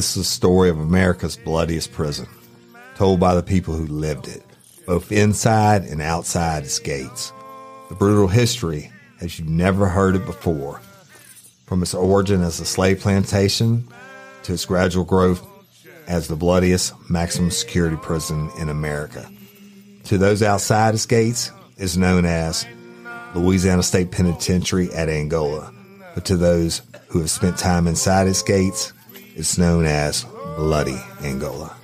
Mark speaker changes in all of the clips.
Speaker 1: This is the story of America's bloodiest prison, told by the people who lived it, both inside and outside its gates. The brutal history as you've never heard it before, from its origin as a slave plantation to its gradual growth as the bloodiest maximum security prison in America. To those outside its gates is known as Louisiana State Penitentiary at Angola, but to those who have spent time inside its gates, it's known as Bloody Angola.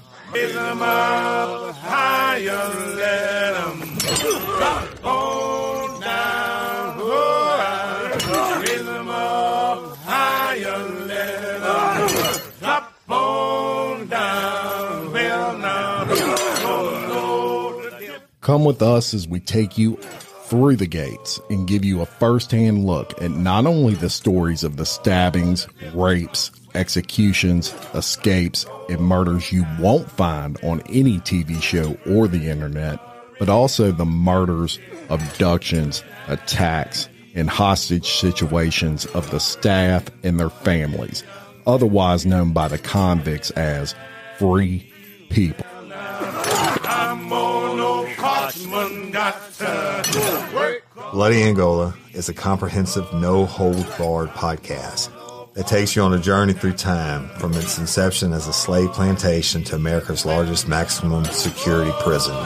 Speaker 2: Come with us as we take you through the gates and give you a first hand look at not only the stories of the stabbings, rapes, executions, escapes, and murders you won't find on any TV show or the internet, but also the murders, abductions, attacks, and hostage situations of the staff and their families, otherwise known by the convicts as free people.
Speaker 1: Bloody Angola is a comprehensive, no holds barred podcast that takes you on a journey through time from its inception as a slave plantation to America's largest maximum security prison,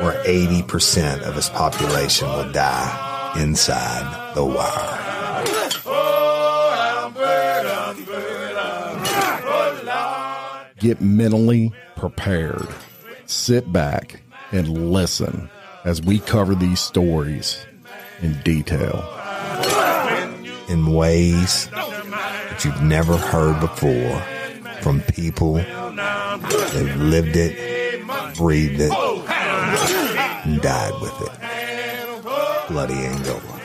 Speaker 1: where 80% of its population will die inside the wire.
Speaker 2: Get mentally prepared. Sit back and listen as we cover these stories in detail.
Speaker 1: in ways that you've never heard before from people that lived it, breathed it, and died with it. Bloody Angola.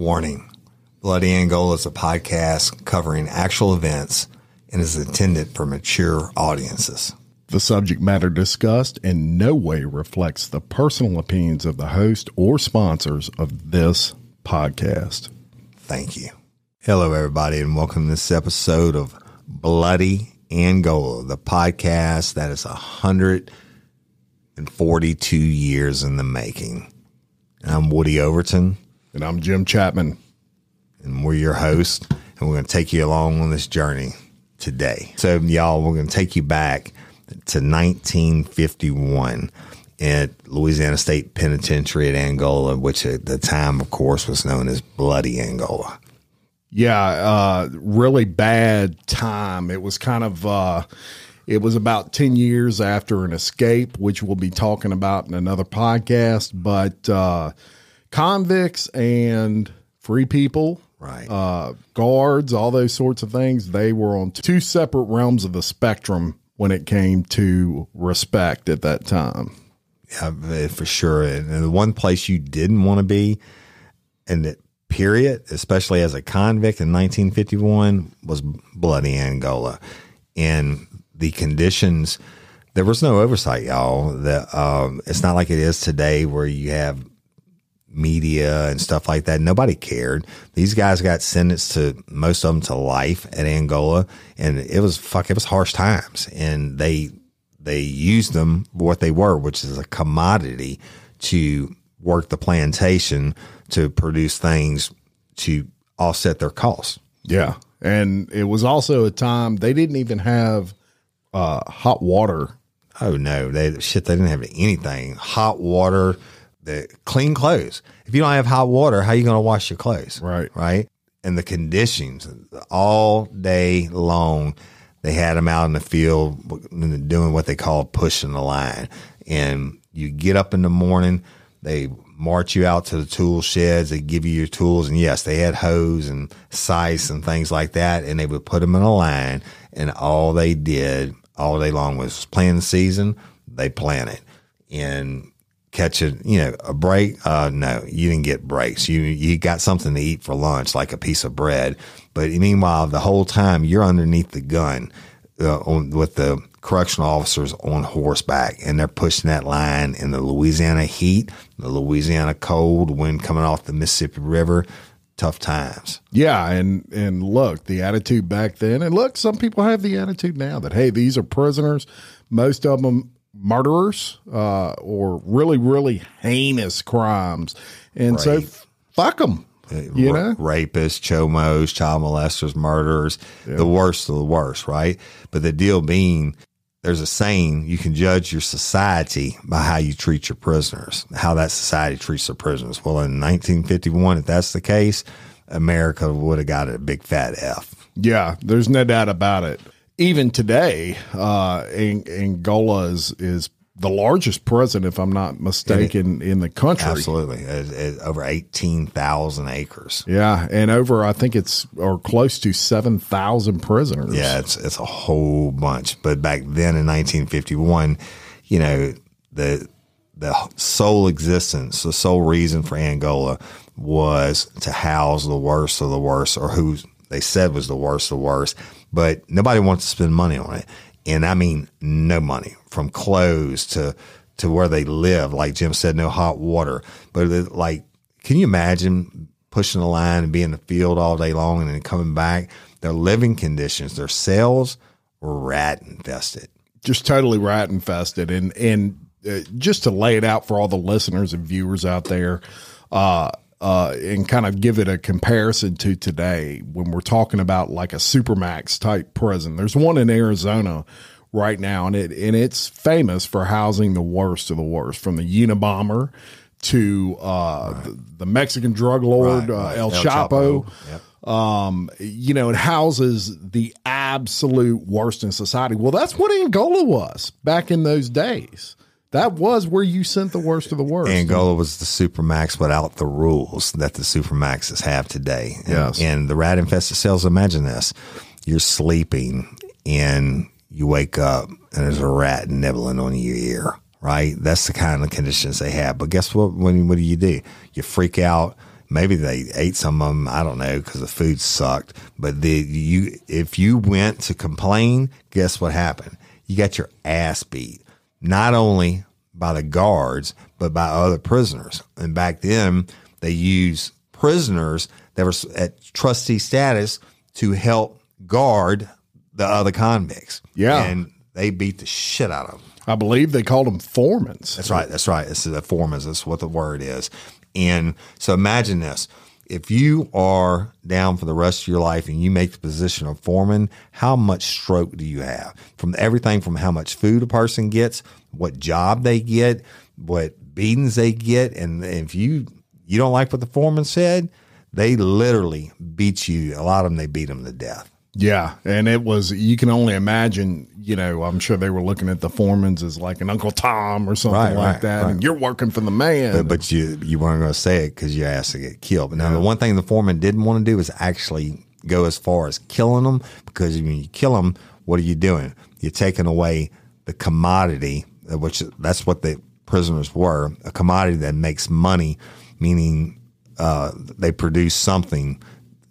Speaker 1: Warning Bloody Angola is a podcast covering actual events and is intended for mature audiences.
Speaker 2: The subject matter discussed in no way reflects the personal opinions of the host or sponsors of this podcast.
Speaker 1: Thank you. Hello, everybody, and welcome to this episode of Bloody Angola, the podcast that is 142 years in the making. I'm Woody Overton,
Speaker 2: And I'm Jim Chapman.
Speaker 1: and we're your host, and we're going to take you along on this journey today. So, y'all, we're going to take you back to 1951 at Louisiana State Penitentiary at Angola, which at the time, of course, was known as Bloody Angola.
Speaker 2: Yeah, uh, really bad time. It was kind of, uh, it was about 10 years after an escape, which we'll be talking about in another podcast. But uh, convicts and free people,
Speaker 1: Right.
Speaker 2: uh, guards, all those sorts of things, they were on two separate realms of the spectrum when it came to respect at that time.
Speaker 1: Yeah, for sure. And the one place you didn't want to be, and it, period, especially as a convict in 1951, was bloody Angola. And the conditions, there was no oversight, y'all. That um, it's not like it is today, where you have media and stuff like that. Nobody cared. These guys got sentenced to most of them to life at Angola, and it was fuck. It was harsh times, and they they used them for what they were, which is a commodity to work the plantation to produce things to offset their costs.
Speaker 2: Yeah. And it was also a time they didn't even have uh, hot water.
Speaker 1: Oh no, they shit. They didn't have anything. Hot water, the clean clothes. If you don't have hot water, how are you going to wash your clothes?
Speaker 2: Right.
Speaker 1: right. And the conditions all day long, they had them out in the field doing what they call pushing the line. And you get up in the morning, they march you out to the tool sheds. They give you your tools. And yes, they had hose and scythes and things like that. And they would put them in a line. And all they did all day long was plan the season. They planted and catch a, you know, a break. Uh, no, you didn't get breaks. You, you got something to eat for lunch, like a piece of bread. But meanwhile, the whole time you're underneath the gun uh, on, with the correctional officers on horseback and they're pushing that line in the Louisiana heat, the Louisiana cold, wind coming off the Mississippi River. Tough times.
Speaker 2: Yeah, and and look, the attitude back then, and look, some people have the attitude now that hey, these are prisoners. Most of them murderers uh, or really, really heinous crimes, and so fuck them. You
Speaker 1: Ra-
Speaker 2: know,
Speaker 1: rapists, chomos, child molesters, murderers, the worst of the worst, right? But the deal being, there's a saying you can judge your society by how you treat your prisoners, how that society treats their prisoners. Well, in 1951, if that's the case, America would have got a big fat F.
Speaker 2: Yeah, there's no doubt about it. Even today, uh, Angola is is the largest prison, if I'm not mistaken, in the country.
Speaker 1: Absolutely. It's- it's over 18,000 acres.
Speaker 2: Yeah, and over I think it's or close to seven thousand prisoners.
Speaker 1: Yeah, it's it's a whole bunch. But back then in 1951, you know, the the sole existence, the sole reason for Angola was to house the worst of the worst, or who they said was the worst of the worst. But nobody wants to spend money on it, and I mean no money, from clothes to to where they live. Like Jim said, no hot water. But like, can you imagine pushing the line and being in the field all day long and then coming back? Their living conditions, their cells were rat infested.
Speaker 2: just totally rat infested and and uh, just to lay it out for all the listeners and viewers out there uh uh and kind of give it a comparison to today when we're talking about like a supermax type prison there's one in Arizona right now and it and it's famous for housing the worst of the worst from the Unabomber to uh the, the Mexican drug lord
Speaker 1: Right,
Speaker 2: uh. El,
Speaker 1: El
Speaker 2: Chapo,
Speaker 1: Chapo. Yep.
Speaker 2: um, you know, it houses the absolute worst in society. Well, that's what Angola was back in those days. That was where you sent the worst of the worst.
Speaker 1: Angola was the supermax without the rules that the supermaxes have today. And,
Speaker 2: Yes.
Speaker 1: and the rat infested cells. Imagine this: you're sleeping and you wake up and there's a rat nibbling on your ear. Right? That's the kind of conditions they have. But guess what? When what do you do? You freak out. Maybe they ate some of them. I don't know because the food sucked. But the you if you went to complain, guess what happened? You got your ass beat. Not only by the guards, but by other prisoners. And back then, they used prisoners that were at trustee status to help guard the other convicts.
Speaker 2: Yeah.
Speaker 1: And they beat the shit out of them.
Speaker 2: I believe they called them foremans.
Speaker 1: That's right. That's right. It's the foreman. That's what the word is. And so imagine this. If you are down for the rest of your life and you make the position of foreman, how much stroke do you have? From everything from how much food a person gets, what job they get, what beatings they get. And if you, you don't like what the foreman said, they literally beat you. A lot of them, they beat them to death.
Speaker 2: Yeah, and it was you can only imagine. You know, I'm sure they were looking at the foremans as like an Uncle Tom or something
Speaker 1: Right,
Speaker 2: like
Speaker 1: right,
Speaker 2: that,
Speaker 1: right.
Speaker 2: and you're working for the man.
Speaker 1: But, but you you weren't going to say it because you asked to get killed. But now the one thing the foreman didn't want to do is actually go as far as killing them because when you kill them, what are you doing? You're taking away the commodity, uh, which that's what the prisoners were, a commodity that makes money, meaning uh, they produce something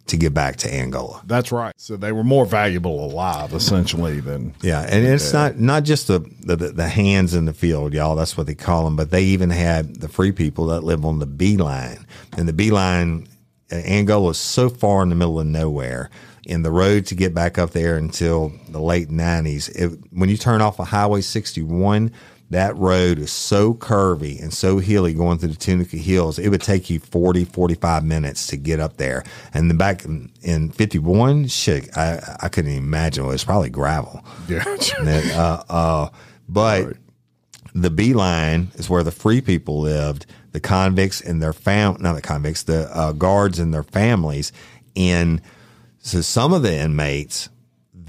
Speaker 1: to get back to Angola.
Speaker 2: That's right. So they were more valuable alive, essentially, than
Speaker 1: Yeah, and it's not not just the, the the hands in the field, y'all. That's what they call them. But they even had the free people that live on the B line, and the B line, uh, Angola is so far in the middle of nowhere. And the road to get back up there until the late 90s, it, when you turn off of Highway 61, that road is so curvy and so hilly going through the Tunica Hills. It would take you 40, 45 minutes to get up there. And then back in, in 51, shit, I, I couldn't even imagine. It was probably gravel.
Speaker 2: Yeah.
Speaker 1: Then, uh, uh, but the B line is where the free people lived, the convicts and their fam, not the convicts, the uh, guards and their families. And so some of the inmates,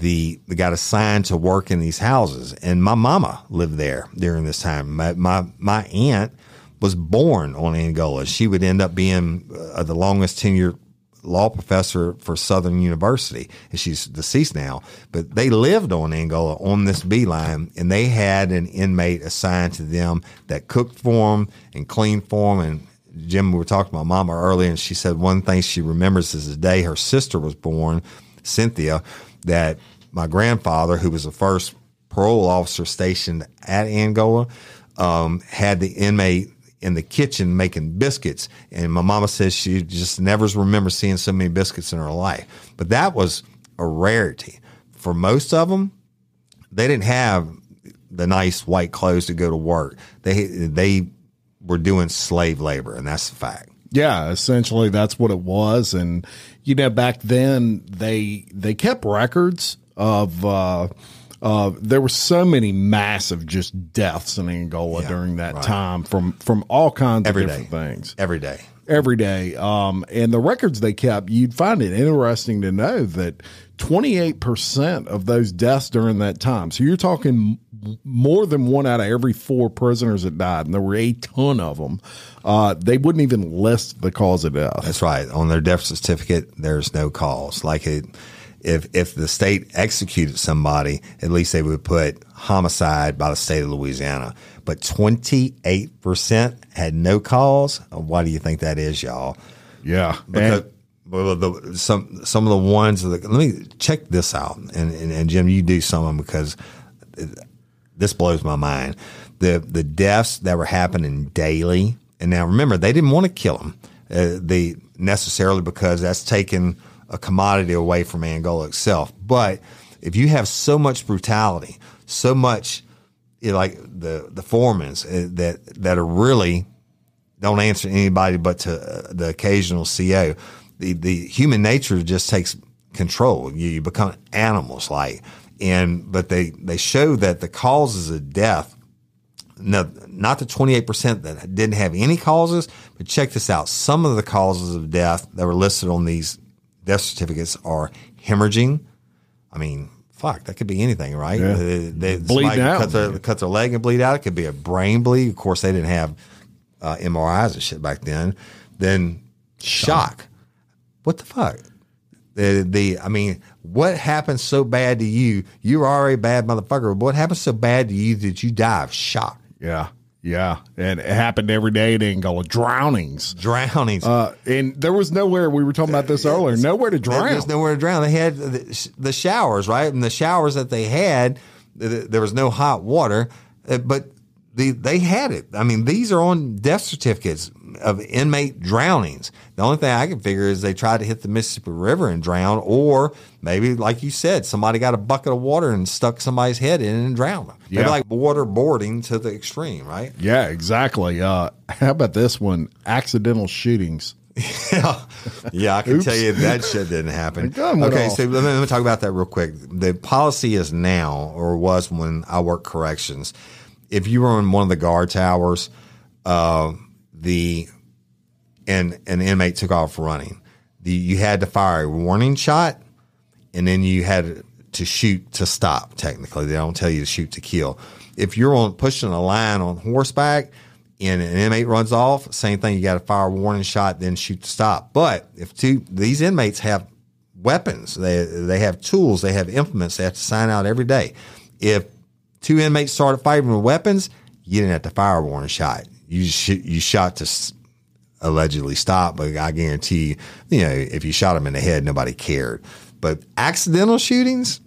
Speaker 1: the they got assigned to work in these houses, and my mama lived there during this time. My my, my aunt was born on Angola. She would end up being uh, the longest tenured law professor for Southern University, and she's deceased now. But they lived on Angola on this B line, and they had an inmate assigned to them that cooked for them and cleaned for them. And Jim, we were talking to my mama earlier, and she said one thing she remembers is the day her sister was born, Cynthia, that my grandfather, who was the first parole officer stationed at Angola, um, had the inmate in the kitchen making biscuits. And my mama says she just never remembers seeing so many biscuits in her life. But that was a rarity. For most of them, they didn't have the nice white clothes to go to work. They they were doing slave labor, and that's the fact.
Speaker 2: Yeah, essentially that's what it was. And you know, back then they they kept records of uh uh, there were so many massive just deaths in Angola
Speaker 1: Yeah,
Speaker 2: during that
Speaker 1: right.
Speaker 2: time from from all kinds
Speaker 1: Every
Speaker 2: of
Speaker 1: day.
Speaker 2: different things
Speaker 1: Every day.
Speaker 2: every day. Um, and the records they kept, you'd find it interesting to know that 28% of those deaths during that time. So you're talking more than one out of every four prisoners that died, and there were a ton of them. Uh, they wouldn't even list the cause of death.
Speaker 1: That's right. On their death certificate, there's no cause. Like it, if if the state executed somebody, at least they would put homicide by the state of Louisiana. But 28 percent had no cause. Why do you think that is, y'all?
Speaker 2: Yeah.
Speaker 1: Because
Speaker 2: And-
Speaker 1: well, the, some some of the ones that let me check this out, and, and and Jim, you do some of them because this blows my mind. The the deaths that were happening daily, and now remember they didn't want to kill them, uh, they necessarily because that's taking a commodity away from Angola itself. But if you have so much brutality, so much know, like the the foremans uh, that that are really don't answer anybody but to uh, the occasional CO. The the human nature just takes control. You, you become animals like, and but they they show that the causes of death. No, not the twenty eight percent that didn't have any causes, but check this out. Some of the causes of death that were listed on these death certificates are hemorrhaging. I mean, fuck, that could be anything, right?
Speaker 2: Yeah.
Speaker 1: They,
Speaker 2: Bleeding
Speaker 1: somebody
Speaker 2: out.
Speaker 1: Cut their, cut their leg and bleed out. It could be a brain bleed. Of course, they didn't have uh, MRIs and shit back then. Then shock. What the fuck? The, the I mean, what happened so bad to you? You're already a bad motherfucker. But what happened so bad to you that you die of shock?
Speaker 2: yeah. Yeah. And it happened every day in Angola. Drownings.
Speaker 1: Drownings.
Speaker 2: Uh, and there was nowhere, we were talking about this earlier, nowhere to drown.
Speaker 1: There's nowhere to drown. They had the, the showers, right? And the showers that they had, there was no hot water, uh, but the, they had it. I mean, these are on death certificates of inmate drownings. The only thing I can figure is they tried to hit the Mississippi River and drown, or maybe, like you said, somebody got a bucket of water and stuck somebody's head in and drowned them. Maybe
Speaker 2: Yeah.
Speaker 1: like waterboarding to the extreme, right?
Speaker 2: Yeah, exactly. Uh, how about this one? Accidental shootings.
Speaker 1: yeah, yeah, I can
Speaker 2: Oops.
Speaker 1: tell you that shit didn't happen.
Speaker 2: The gun went
Speaker 1: Okay,
Speaker 2: off.
Speaker 1: so let me, let me talk about that real quick. The policy is now, or was when I worked corrections, if you were in one of the guard towers, uh, the and an inmate took off running, the you had to fire a warning shot, and then you had to shoot to stop. Technically, they don't tell you to shoot to kill. If you're on pushing a line on horseback and an inmate runs off, same thing. You got to fire a warning shot, then shoot to stop. But if two these inmates have weapons, they they have tools, they have implements, they have to sign out every day. If two inmates started fighting with weapons, you didn't have to fire warning shot. You sh- you shot to s- allegedly stop, but I guarantee you, know, if you shot him in the head, nobody cared. But accidental shootings,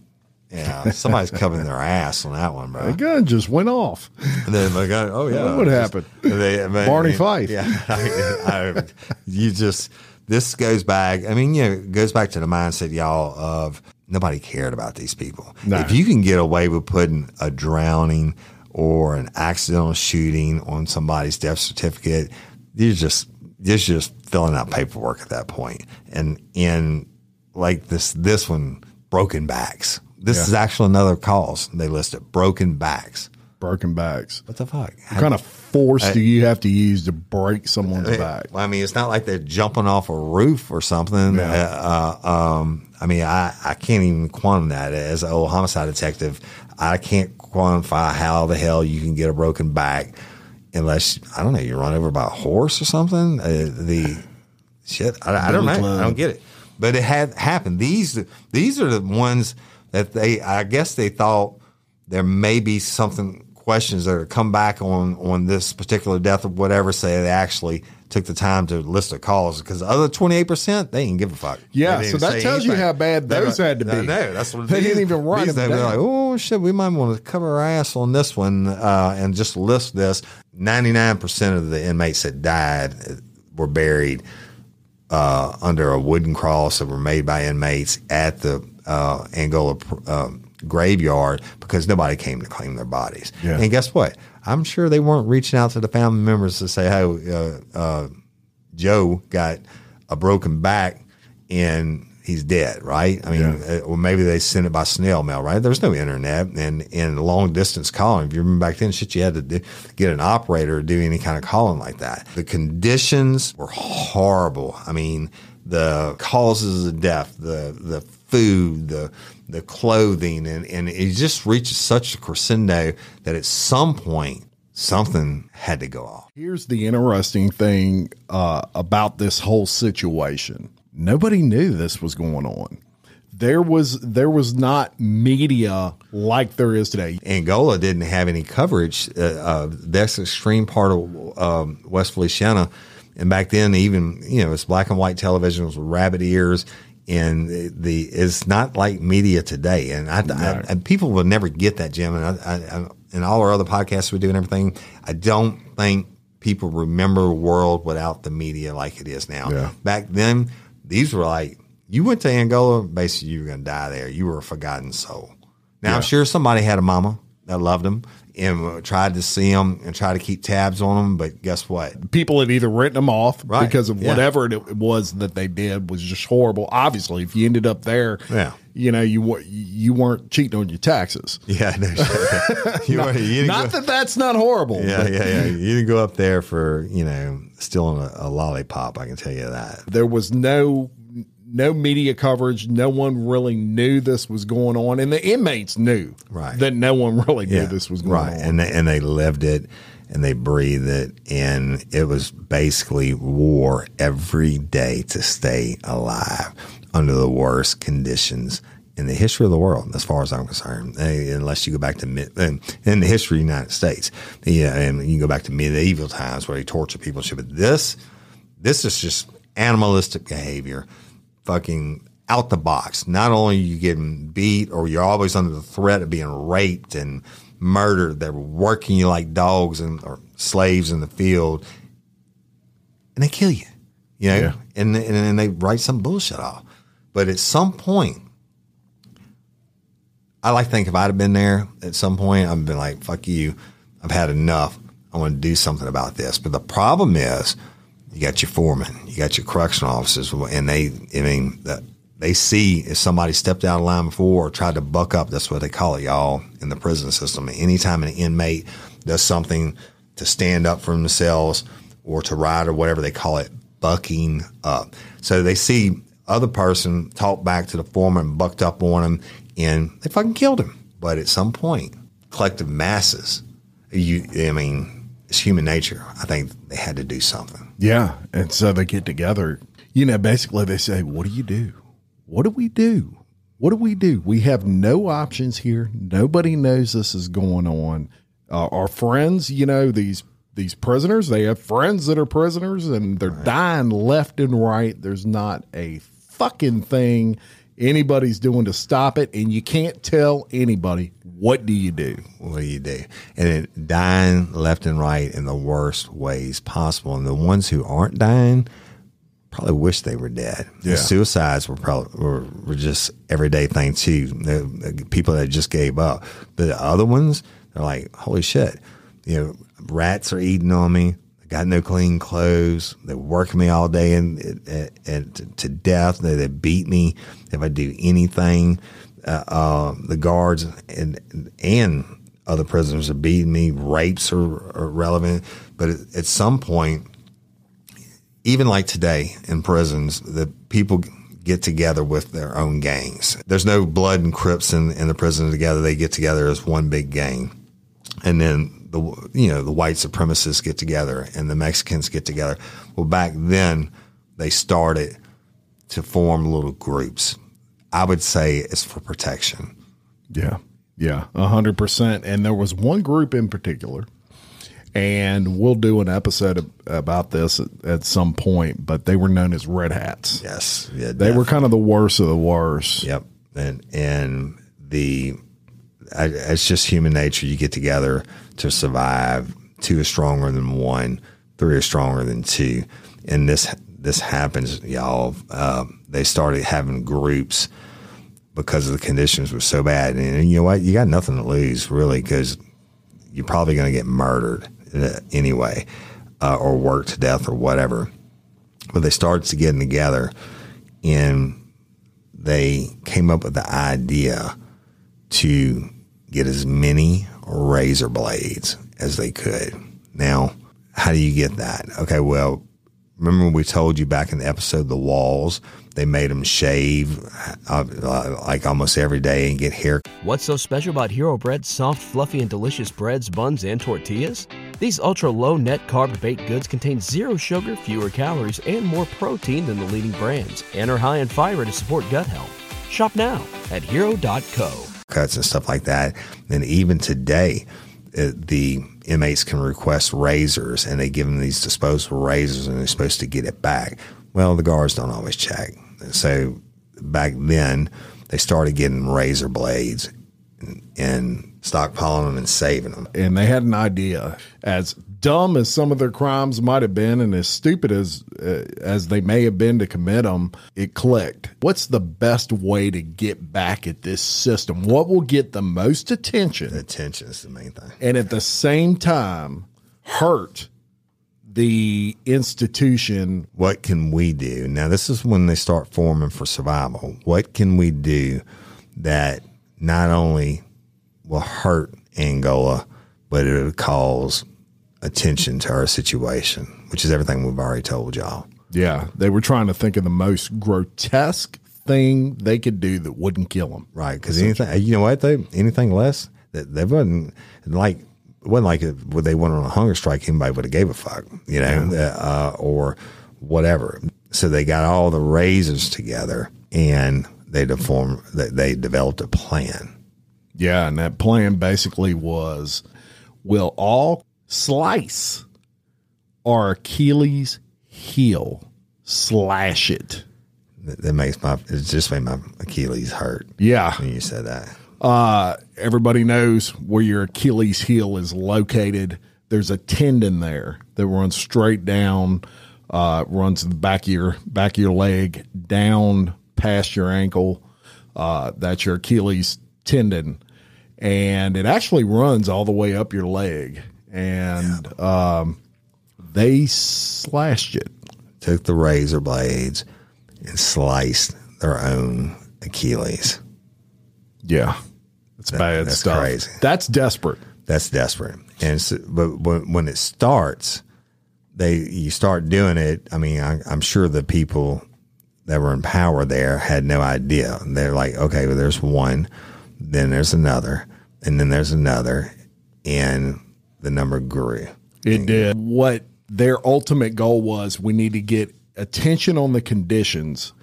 Speaker 1: yeah, somebody's covering their ass on that one, bro.
Speaker 2: The gun just went off.
Speaker 1: And then like, oh yeah,
Speaker 2: What happened?
Speaker 1: They, I mean,
Speaker 2: Barney Fife.
Speaker 1: Yeah, I, I, you just this goes back. I mean, you know, it goes back to the mindset, y'all, of nobody cared about these people.
Speaker 2: No.
Speaker 1: If you can get away with putting a drowning or an accidental shooting on somebody's death certificate, you're just you're just filling out paperwork at that point. And in like this this one, broken backs. This
Speaker 2: Yeah.
Speaker 1: is actually another cause they listed broken backs.
Speaker 2: Broken backs.
Speaker 1: What the fuck?
Speaker 2: What kind of force do you have to use to break someone's back?
Speaker 1: Well, I mean, it's not like they're jumping off a roof or something.
Speaker 2: Yeah.
Speaker 1: Uh, uh, um, I mean, I, I can't even quantum that as an old homicide detective. I can't quantify how the hell you can get a broken back unless I don't know you run over by a horse or something. Uh, the shit, I, I don't know. I don't get it. But it had happened. These these are the ones that they. I guess they thought there may be something questions that are come back on on this particular death or whatever. Say they actually took the time to list the calls because the other twenty eight percent they didn't give a fuck.
Speaker 2: Yeah, so that tells you how bad those had to be.
Speaker 1: no that's what
Speaker 2: They didn't even write them
Speaker 1: they were like, oh shit, we might want to cover our ass on this one uh, and just list this. Ninety nine percent of the inmates that died were buried uh, under a wooden cross that were made by inmates at the uh, Angola um, graveyard because nobody came to claim their bodies.
Speaker 2: Yeah.
Speaker 1: And guess what? I'm sure they weren't reaching out to the family members to say, "Hey, uh, uh, Joe got a broken back and he's dead." Right? I mean,
Speaker 2: Yeah.
Speaker 1: uh, or maybe they sent it by snail mail. Right? There's no internet and and long distance calling. If you remember back then, shit, you had to do, get an operator to do any kind of calling like that. The conditions were horrible. I mean, the causes of death, the the food, the the clothing, and, and it just reaches such a crescendo that at some point something had to go off.
Speaker 2: Here's the interesting thing uh, about this whole situation. Nobody knew this was going on. There was there was not media like there is today.
Speaker 1: Angola didn't have any coverage. Uh, uh, that's extreme part of um, West Feliciana, and back then, even you know, it's black and white television with rabbit ears, and the, the it's not like media today. And I, I, and people will never get that, Jim. And I, I, I, in all our other podcasts we do and everything, I don't think people remember a world without the media like it is now.
Speaker 2: Yeah.
Speaker 1: Back then, these were like you went to Angola, basically you were going to die there. You were a forgotten soul. Now I'm sure somebody had a mama that loved them and uh, tried to see them and try to keep tabs on them, but guess what?
Speaker 2: People had either written them off
Speaker 1: Right,
Speaker 2: because of
Speaker 1: yeah.
Speaker 2: whatever it was that they did was just horrible. Obviously, if you ended up there,
Speaker 1: Yeah.
Speaker 2: you know you you weren't cheating on your taxes.
Speaker 1: Yeah, no you, were- you
Speaker 2: Not
Speaker 1: go-
Speaker 2: that that's not horrible.
Speaker 1: yeah,
Speaker 2: but
Speaker 1: yeah, yeah. You didn't go up there for you know stealing a, a lollipop. I can tell you that.
Speaker 2: there was no no media coverage. No one really knew this was going on, and the inmates knew
Speaker 1: Right.
Speaker 2: that no one really knew this was going
Speaker 1: right.
Speaker 2: on.
Speaker 1: and they, and they lived it and they breathed it, and it was basically war every day to stay alive under the worst conditions in the history of the world, as far as I'm concerned. Unless you go back to mid, in the history of the United States, yeah, and you go back to medieval times where they torture people. But this, this is just animalistic behavior, fucking out the box. Not only are you getting beat or you're always under the threat of being raped and murdered, they're working you like dogs and or slaves in the field, and they kill you. You know,
Speaker 2: Yeah.
Speaker 1: and, and and they write some bullshit off. But at some point, I like to think if I'd have been there at some point, I've been like, fuck you. I've had enough. I want to do something about this. But the problem is, you got your foreman, you got your correctional officers, and they, I mean, they see if somebody stepped out of line before or tried to buck up. That's what they call it, y'all, in the prison system. Anytime an inmate does something to stand up for themselves or to ride or whatever they call it, bucking up. So they see other person talk back to the foreman, bucked up on him, and they fucking killed him. But at some point, collective masses, you, I mean, it's human nature. I think they had to do something.
Speaker 2: Yeah. And so they get together. You know, basically they say, What do you do? What do we do? What do we do? We have no options here. Nobody knows this is going on. Uh, our friends, you know, these these prisoners, they have friends that are prisoners and they're dying left and right. There's not a fucking thing anybody's doing to stop it. And you can't tell anybody. What do you do?
Speaker 1: What do you do? And it dying left and right in the worst ways possible. And the ones who aren't dying, probably wish they were dead. The suicides were probably were, were just everyday thing too. The, the people that just gave up. But the other ones, they're like, holy shit, you know, rats are eating on me. I got no clean clothes. They're working me all day and, and, and to death. They, they beat me if I do anything. Uh, uh, the guards and and other prisoners are beating me. Rapes are, are relevant, but at, at some point, even like today in prisons, the people get together with their own gangs. There's no blood and Crips in, in the prison together. They get together as one big gang. And then the, you know, the white supremacists get together and the Mexicans get together. Well, back then they started to form little groups. I would say it's for protection.
Speaker 2: Yeah. Yeah. A hundred percent. And there was one group in particular, and we'll do an episode ab- about this at, at some point, but they were known as Red Hats.
Speaker 1: Yes. Yeah,
Speaker 2: They were kind of the worst of the worst.
Speaker 1: Yep. And and the I, it's just human nature. You get together to survive. Two is stronger than one. Three is stronger than two. And this this happens, y'all. Uh, they started having groups because the conditions were so bad. And you know what? You got nothing to lose really because you're probably going to get murdered uh, anyway, uh, or worked to death or whatever. But they started to getting together, and they came up with the idea to get as many razor blades as they could. Now, how do you get that? Okay, well, remember we told you back in the episode the walls they made them shave uh, like almost every day and get hair
Speaker 3: What's so special about Hero Bread's soft, fluffy, and delicious breads, buns, and tortillas? These ultra low net carb baked goods contain zero sugar, fewer calories, and more protein than the leading brands, and are high in fiber to support gut health. Shop now at hero.co.
Speaker 1: cuts and stuff like that. And even today, uh, the inmates can request razors, and they give them these disposable razors, and they're supposed to get it back. Well, the guards don't always check. So back then, they started getting razor blades and, and stockpiling them and saving them.
Speaker 2: and they had an idea. As dumb as some of their crimes might have been, and as stupid as uh, as they may have been to commit them, it clicked. What's the best way to get back at this system? What will get the most attention,
Speaker 1: Attention is the main thing.
Speaker 2: and at the same time hurt the institution?
Speaker 1: What can we do? Now, this is when they start forming for survival. What can we do that not only will hurt Angola, but it'll cause attention to our situation, which is everything we've already told y'all.
Speaker 2: Yeah, they were trying to think of the most grotesque thing they could do that wouldn't kill them.
Speaker 1: Right. Because anything, you know what? They, anything less, that they wouldn't like, it wasn't like when they went on a hunger strike, anybody would have gave a fuck, you know, uh, or whatever. So they got all the razors together and they deformed, they, they developed a plan.
Speaker 2: Yeah, and that plan basically was we'll all slice our Achilles heel, slash it.
Speaker 1: That, that makes my, it just made my Achilles hurt
Speaker 2: Yeah.
Speaker 1: when you said that.
Speaker 2: Uh, everybody knows where your Achilles heel is located. There's a tendon there that runs straight down, uh, runs the back of your back of your leg down past your ankle. Uh, that's your Achilles tendon, and it actually runs all the way up your leg. And um, they slashed it.
Speaker 1: Took the razor blades and sliced their own Achilles.
Speaker 2: Yeah, it's bad
Speaker 1: that's
Speaker 2: stuff.
Speaker 1: crazy.
Speaker 2: That's desperate.
Speaker 1: That's desperate. And so, but when, when it starts, they you start doing it. I mean, I, I'm sure the people that were in power there had no idea. They're like, okay, well, there's one, then there's another, and then there's another, and the number grew.
Speaker 2: It did. What their ultimate goal was we need to get attention on the conditions.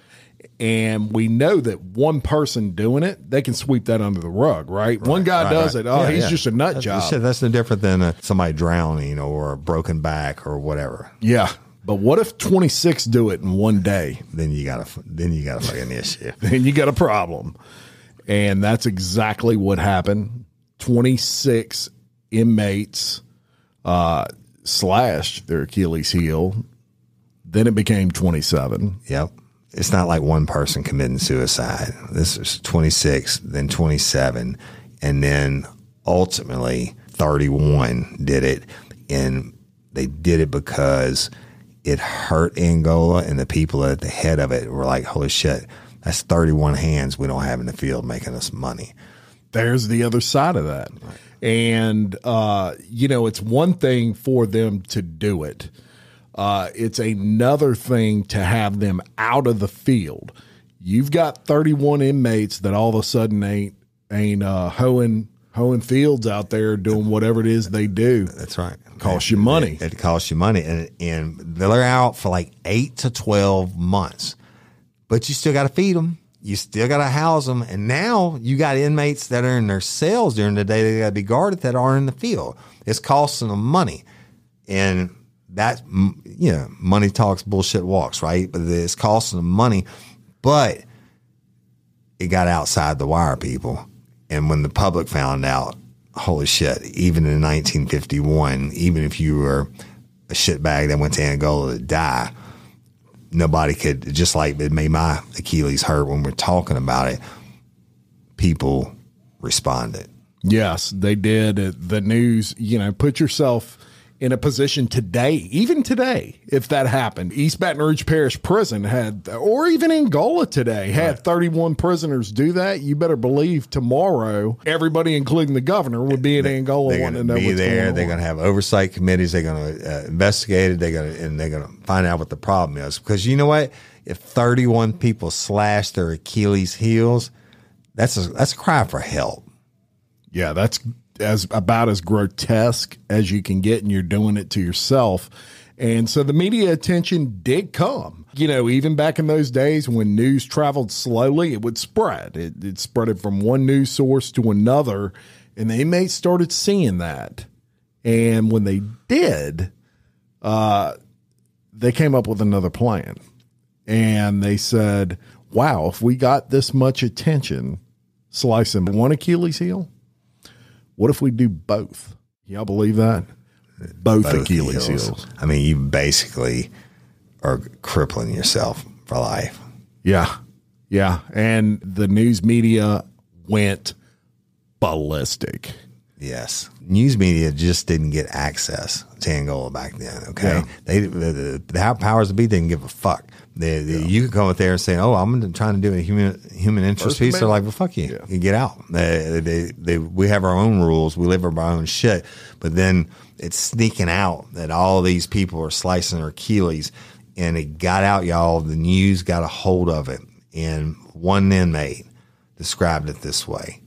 Speaker 2: And we know that one person doing it, they can sweep that under the rug, right? one guy
Speaker 1: Right,
Speaker 2: does
Speaker 1: right.
Speaker 2: it. Oh,
Speaker 1: Yeah,
Speaker 2: he's
Speaker 1: yeah.
Speaker 2: just a nut
Speaker 1: That's,
Speaker 2: job.
Speaker 1: that's no different than uh, somebody drowning or a broken back or whatever.
Speaker 2: Yeah. But what if 26 do it in one day?
Speaker 1: Then you got a then you got a fucking issue.
Speaker 2: Then you got a problem. And that's exactly what happened. 26 inmates uh, slashed their Achilles heel. Then it became 27.
Speaker 1: Yep. It's not like one person committing suicide. This was 26, then 27, and then ultimately 31 did it. And they did it because it hurt Angola, and the people at the head of it were like, holy shit, that's 31 hands we don't have in the field making us money.
Speaker 2: There's the other side of that. And, uh, you know, it's one thing for them to do it. Uh, it's another thing to have them out of the field. You've got 31 inmates that all of a sudden ain't ain't uh, hoeing hoeing fields out there doing whatever it is they do.
Speaker 1: That's right.
Speaker 2: Costs you money.
Speaker 1: It, it costs you money, and and they're out for like eight to twelve months, but you still got to feed them. You still got to house them, and now you got inmates that are in their cells during the day. They got to be guarded that are in the field. It's costing them money, and that you know, money talks, bullshit walks, right? But it's costing them money, but it got outside the wire, people. And when the public found out, holy shit, even in 1951, even if you were a shitbag that went to Angola to die, nobody could, just like it made my Achilles hurt when we're talking about it, people responded.
Speaker 2: Yes, they did. The news, you know, put yourself in a position today, even today, if that happened. East Baton Rouge Parish Prison had, or even Angola today, had 31 prisoners do that. You better believe tomorrow, everybody, including the governor, would be in Angola
Speaker 1: They're
Speaker 2: wanting to know
Speaker 1: be
Speaker 2: what's
Speaker 1: there. They're going to have oversight committees. They're going to uh, investigate it. They're going to and they're going to find out what the problem is. Because you know what? If 31 people slash their Achilles heels, that's a that's a cry for help.
Speaker 2: Yeah, that's as about as grotesque as you can get, and you're doing it to yourself. And so the media attention did come. You know, even back in those days when news traveled slowly, it would spread. It, it spread it from one news source to another, and the inmates started seeing that. And when they did, uh, they came up with another plan. And they said, wow, if we got this much attention slicing one Achilles heel, what if we do both? Y'all believe that? Both,
Speaker 1: Both
Speaker 2: Achilles heels.
Speaker 1: I mean, you basically are crippling yourself for life.
Speaker 2: Yeah. Yeah. And the news media went ballistic.
Speaker 1: Yes. News media just didn't get access to Angola back then. Okay.
Speaker 2: Yeah.
Speaker 1: They, the, the, the powers that be didn't give a fuck. They, they- You could come up there and say, Oh, I'm trying to do a human, human interest
Speaker 2: First
Speaker 1: piece. They're like, well, fuck you.
Speaker 2: Yeah.
Speaker 1: You get out. They, they, they, we have our own rules. We live our own shit. But then it's sneaking out that all these people are slicing their Achilles. And it got out, y'all. The news got a hold of it. And one inmate described it this way.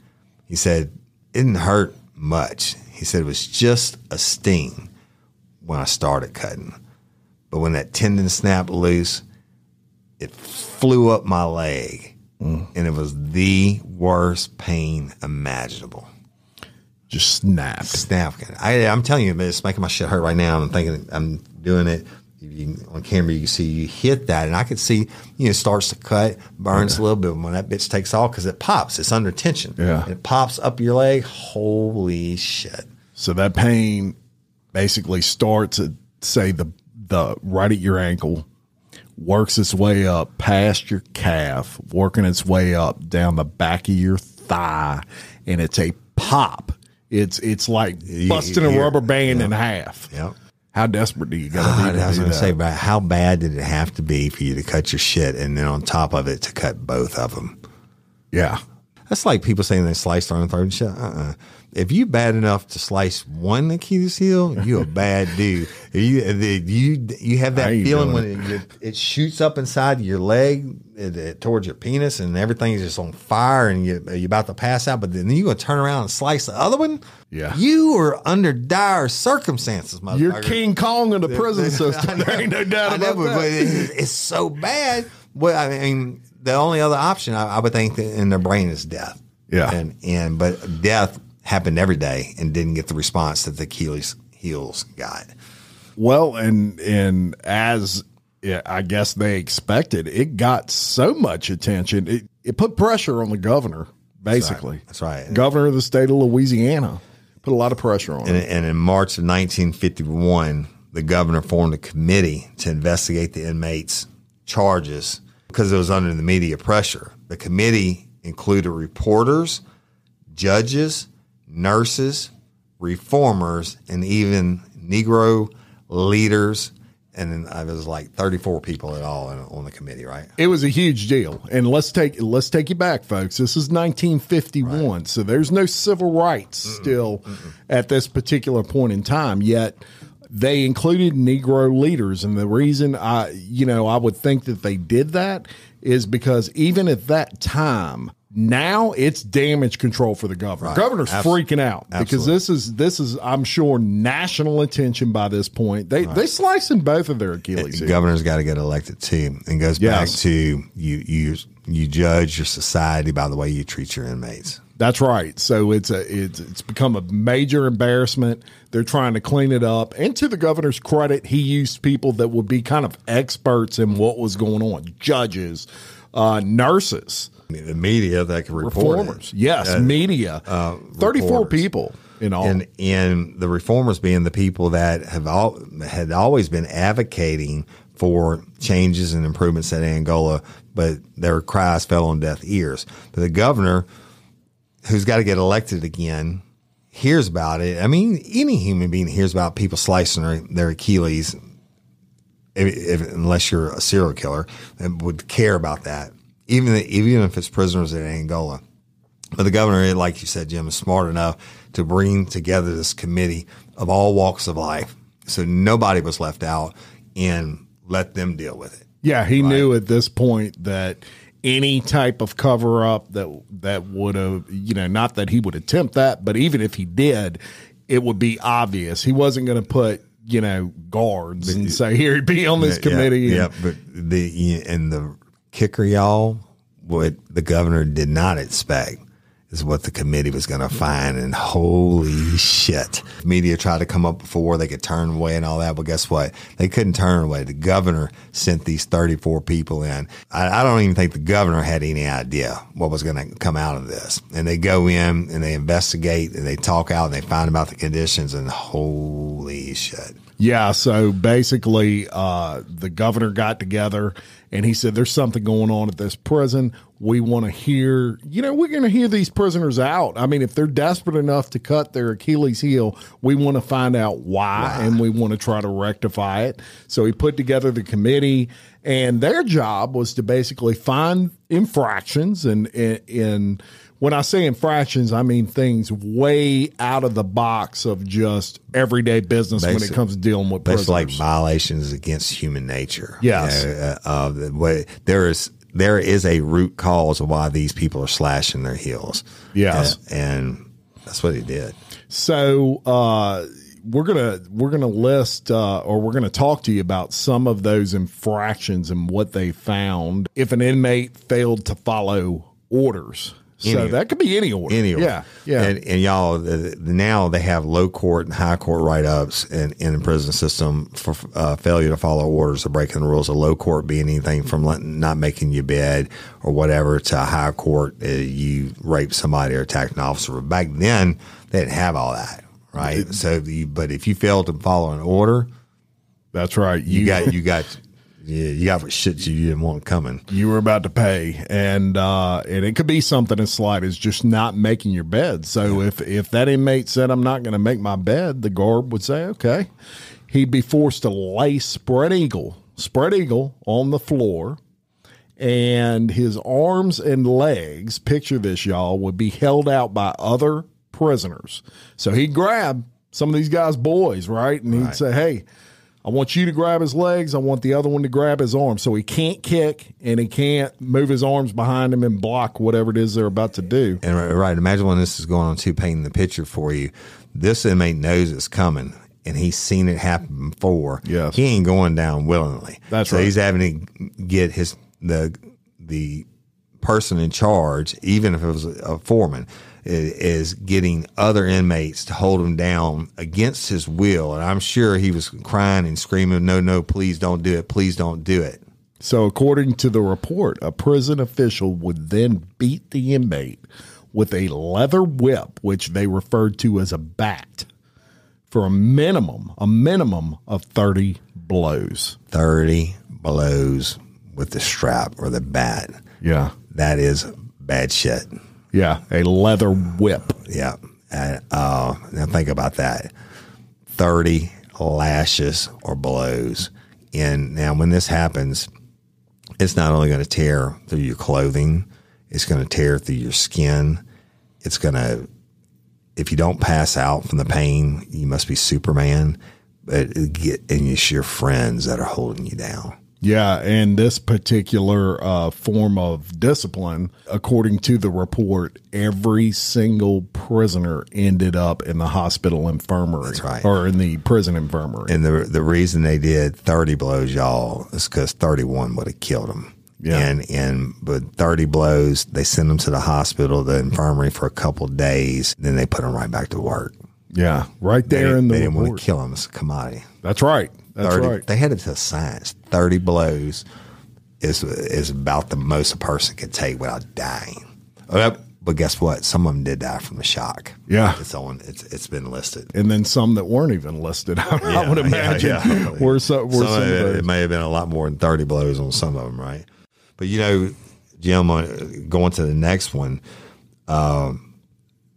Speaker 1: He said, it didn't hurt much. He said it was just a sting when I started cutting. But when that tendon snapped loose, it flew up my leg. Mm. And it was the worst pain imaginable.
Speaker 2: Just snapped.
Speaker 1: Snapping. I, I'm telling you, it's making my shit hurt right now. I'm thinking I'm doing it. You, on camera, you can see you hit that, and I could see you know it starts to cut, burns a little bit when that bitch takes off because it pops. It's under tension.
Speaker 2: Yeah.
Speaker 1: it pops up your leg. Holy shit!
Speaker 2: So that pain basically starts at say the the right at your ankle, works its way up past your calf, working its way up down the back of your thigh, and it's a pop. It's it's like busting a
Speaker 1: yeah,
Speaker 2: rubber band in half.
Speaker 1: Yep.
Speaker 2: How desperate do you got
Speaker 1: Ah,
Speaker 2: to be?
Speaker 1: I was going to say, but how bad did it have to be for you to cut your shit, and then on top of it to cut both of them?
Speaker 2: yeah,
Speaker 1: That's like people saying they sliced their own throat and shit. Uh-uh. If you bad enough to slice one Achilles heel, you a bad dude. If you you you have that feeling when it, it, it shoots up inside your leg it, it- towards your penis, and everything is just on fire, and you you're about to pass out. But then you gonna turn around and slice the other one.
Speaker 2: Yeah.
Speaker 1: you are under dire circumstances, motherfucker.
Speaker 2: you're King Kong in the prison system. There ain't no doubt
Speaker 1: know,
Speaker 2: about
Speaker 1: but, but
Speaker 2: that.
Speaker 1: it- it's so bad. Well, I mean, the only other option I, I would think in their brain is death.
Speaker 2: Yeah.
Speaker 1: and and but death happened every day and didn't get the response that the Achilles heels got.
Speaker 2: Well, and and as yeah, I guess they expected, it got so much attention. It it put pressure on the governor, basically.
Speaker 1: That's right.
Speaker 2: Governor of the state of Louisiana put a lot of pressure on
Speaker 1: And,
Speaker 2: him.
Speaker 1: and in March of 1951, the governor formed a committee to investigate the inmates' charges because it was under the media pressure. The committee included reporters, judges, nurses, reformers, and even Negro leaders. And then uh, I was like 34 people in all on the committee, right?
Speaker 2: It was a huge deal, and let's take let's take you back, folks. This is 1951, so there's no civil rights still at this particular point in time. Yet they included Negro leaders, and the reason I, you know, I would think that they did that is because even at that time. Now it's damage control for the governor.
Speaker 1: Right.
Speaker 2: Governor's
Speaker 1: Abs-
Speaker 2: freaking out because this is this is I'm sure national attention by this point. They they slicing both of their Achilles.
Speaker 1: The governor's got to get elected too, and goes back to you you you judge your society by the way you treat your inmates.
Speaker 2: That's right. So it's a it's it's become a major embarrassment. They're trying to clean it up. And to the governor's credit, he used people that would be kind of experts in what was going on, judges, uh, nurses,
Speaker 1: the media that can report it.
Speaker 2: reformers. Yes,
Speaker 1: Uh,
Speaker 2: media.
Speaker 1: uh,
Speaker 2: Thirty-four
Speaker 1: reporters.
Speaker 2: people in all.
Speaker 1: and and the reformers being the people that have all had always been advocating for changes and improvements at Angola, but their cries fell on deaf ears. But the governor, who's got to get elected again, hears about it. I mean, any human being hears about people slicing their, their Achilles, if, if, unless you're a serial killer, and would care about that, even even if it's prisoners in Angola. But the governor, like you said, Jim, is smart enough to bring together this committee of all walks of life, so nobody was left out, and let them deal with it.
Speaker 2: Yeah, he knew at this point that any type of cover up that that would have, you know, not that he would attempt that, but even if he did, it would be obvious. He wasn't going to put, you know, guards and say, "Here, be on this committee."
Speaker 1: Yeah,
Speaker 2: and-
Speaker 1: but the and the kicker, y'all, what the governor did not expect is what the committee was going to find. And holy shit, media tried to come up before they could turn away and all that, but guess what? They couldn't turn away. The governor sent these thirty-four people in. I, I don't even think the governor had any idea what was going to come out of this. And they go in and they investigate and they talk out and they find about the conditions and holy shit.
Speaker 2: Yeah, so basically, uh, the governor got together and he said, There's something going on at this prison. We want to hear, you know, we're going to hear these prisoners out. I mean, if they're desperate enough to cut their Achilles heel, we want to find out why, and we want to try to rectify it. So he put together the committee, and their job was to basically find infractions and, in, in when I say infractions, I mean things way out of the box of just everyday business when it comes to dealing with
Speaker 1: That's like violations against human nature.
Speaker 2: Yes.
Speaker 1: You know, uh, uh, the way- there is there is a root cause of why these people are slashing their heels.
Speaker 2: Yes.
Speaker 1: Uh, and that's what he did.
Speaker 2: So uh, we're gonna we're gonna list uh, or we're gonna talk to you about some of those infractions and what they found if an inmate failed to follow orders. So that could be any order.
Speaker 1: Anyway,
Speaker 2: Yeah, yeah.
Speaker 1: And, and y'all, the, the, now they have low court and high court write ups in, in the prison system for uh, failure to follow orders or breaking the rules. A low court being anything from letting, not making your bed or whatever to a high court, uh, you raped somebody or attacked an officer. But back then, they didn't have all that, right? so, you, but if you failed to follow an order,
Speaker 2: That's right.
Speaker 1: you got you got yeah, you got what shit you didn't want coming.
Speaker 2: you were about to pay and uh and it could be something as slight as just not making your bed. So if if that inmate said i'm not going to make my bed the guard would say okay. He'd be forced to lay spread eagle spread eagle on the floor and his arms and legs picture this y'all would be held out by other prisoners. So he'd grab some of these guys boys right? And he'd say hey I want you to grab his legs. I want the other one to grab his arms. So he can't kick and he can't move his arms behind him and block whatever it is they're about to do.
Speaker 1: And right, right, imagine when this is going on too, painting the picture for you. This inmate knows it's coming, and he's seen it happen before.
Speaker 2: Yes.
Speaker 1: he ain't going down willingly.
Speaker 2: That's
Speaker 1: so
Speaker 2: right.
Speaker 1: he's having to get his the the person in charge, even if it was a foreman, is getting other inmates to hold him down against his will. And I'm sure he was crying and screaming, "No, no, please don't do it! Please don't do it!"
Speaker 2: So, according to the report, a prison official would then beat the inmate with a leather whip, which they referred to as a bat. for a minimum, a minimum of 30 blows.
Speaker 1: 30 blows with the strap or the bat.
Speaker 2: Yeah.
Speaker 1: That is bad shit.
Speaker 2: Yeah. A leather whip.
Speaker 1: Yeah. And, uh, now think about that 30 lashes or blows. And now, when this happens, it's not only going to tear through your clothing, it's going to tear through your skin. It's going to, if you don't pass out from the pain, you must be Superman. But get, and it's your friends that are holding you down.
Speaker 2: Yeah, and this particular uh, form of discipline, according to the report, every single prisoner ended up in the hospital infirmary,
Speaker 1: That's right.
Speaker 2: or in the prison infirmary.
Speaker 1: And the the reason they did thirty blows, y'all, is because thirty one would have killed them.
Speaker 2: Yeah.
Speaker 1: And and but thirty blows, they send them to the hospital, the infirmary for a couple days, then they put them right back to work.
Speaker 2: yeah, right
Speaker 1: They,
Speaker 2: there in the
Speaker 1: they didn't want to kill them as a commodity.
Speaker 2: That's right. That's
Speaker 1: 30,
Speaker 2: right.
Speaker 1: They had it to science. Thirty blows is is about the most a person can take without dying. Uh, But guess what? Some of them did die from the shock.
Speaker 2: Yeah.
Speaker 1: it's on. It's it's been listed.
Speaker 2: and then some that weren't even listed. I would imagine
Speaker 1: yeah.
Speaker 2: were some, were
Speaker 1: Some
Speaker 2: some
Speaker 1: it, it may have been a lot more than 30 blows on some of them, right? But you know, Jim, uh, going to the next one, um,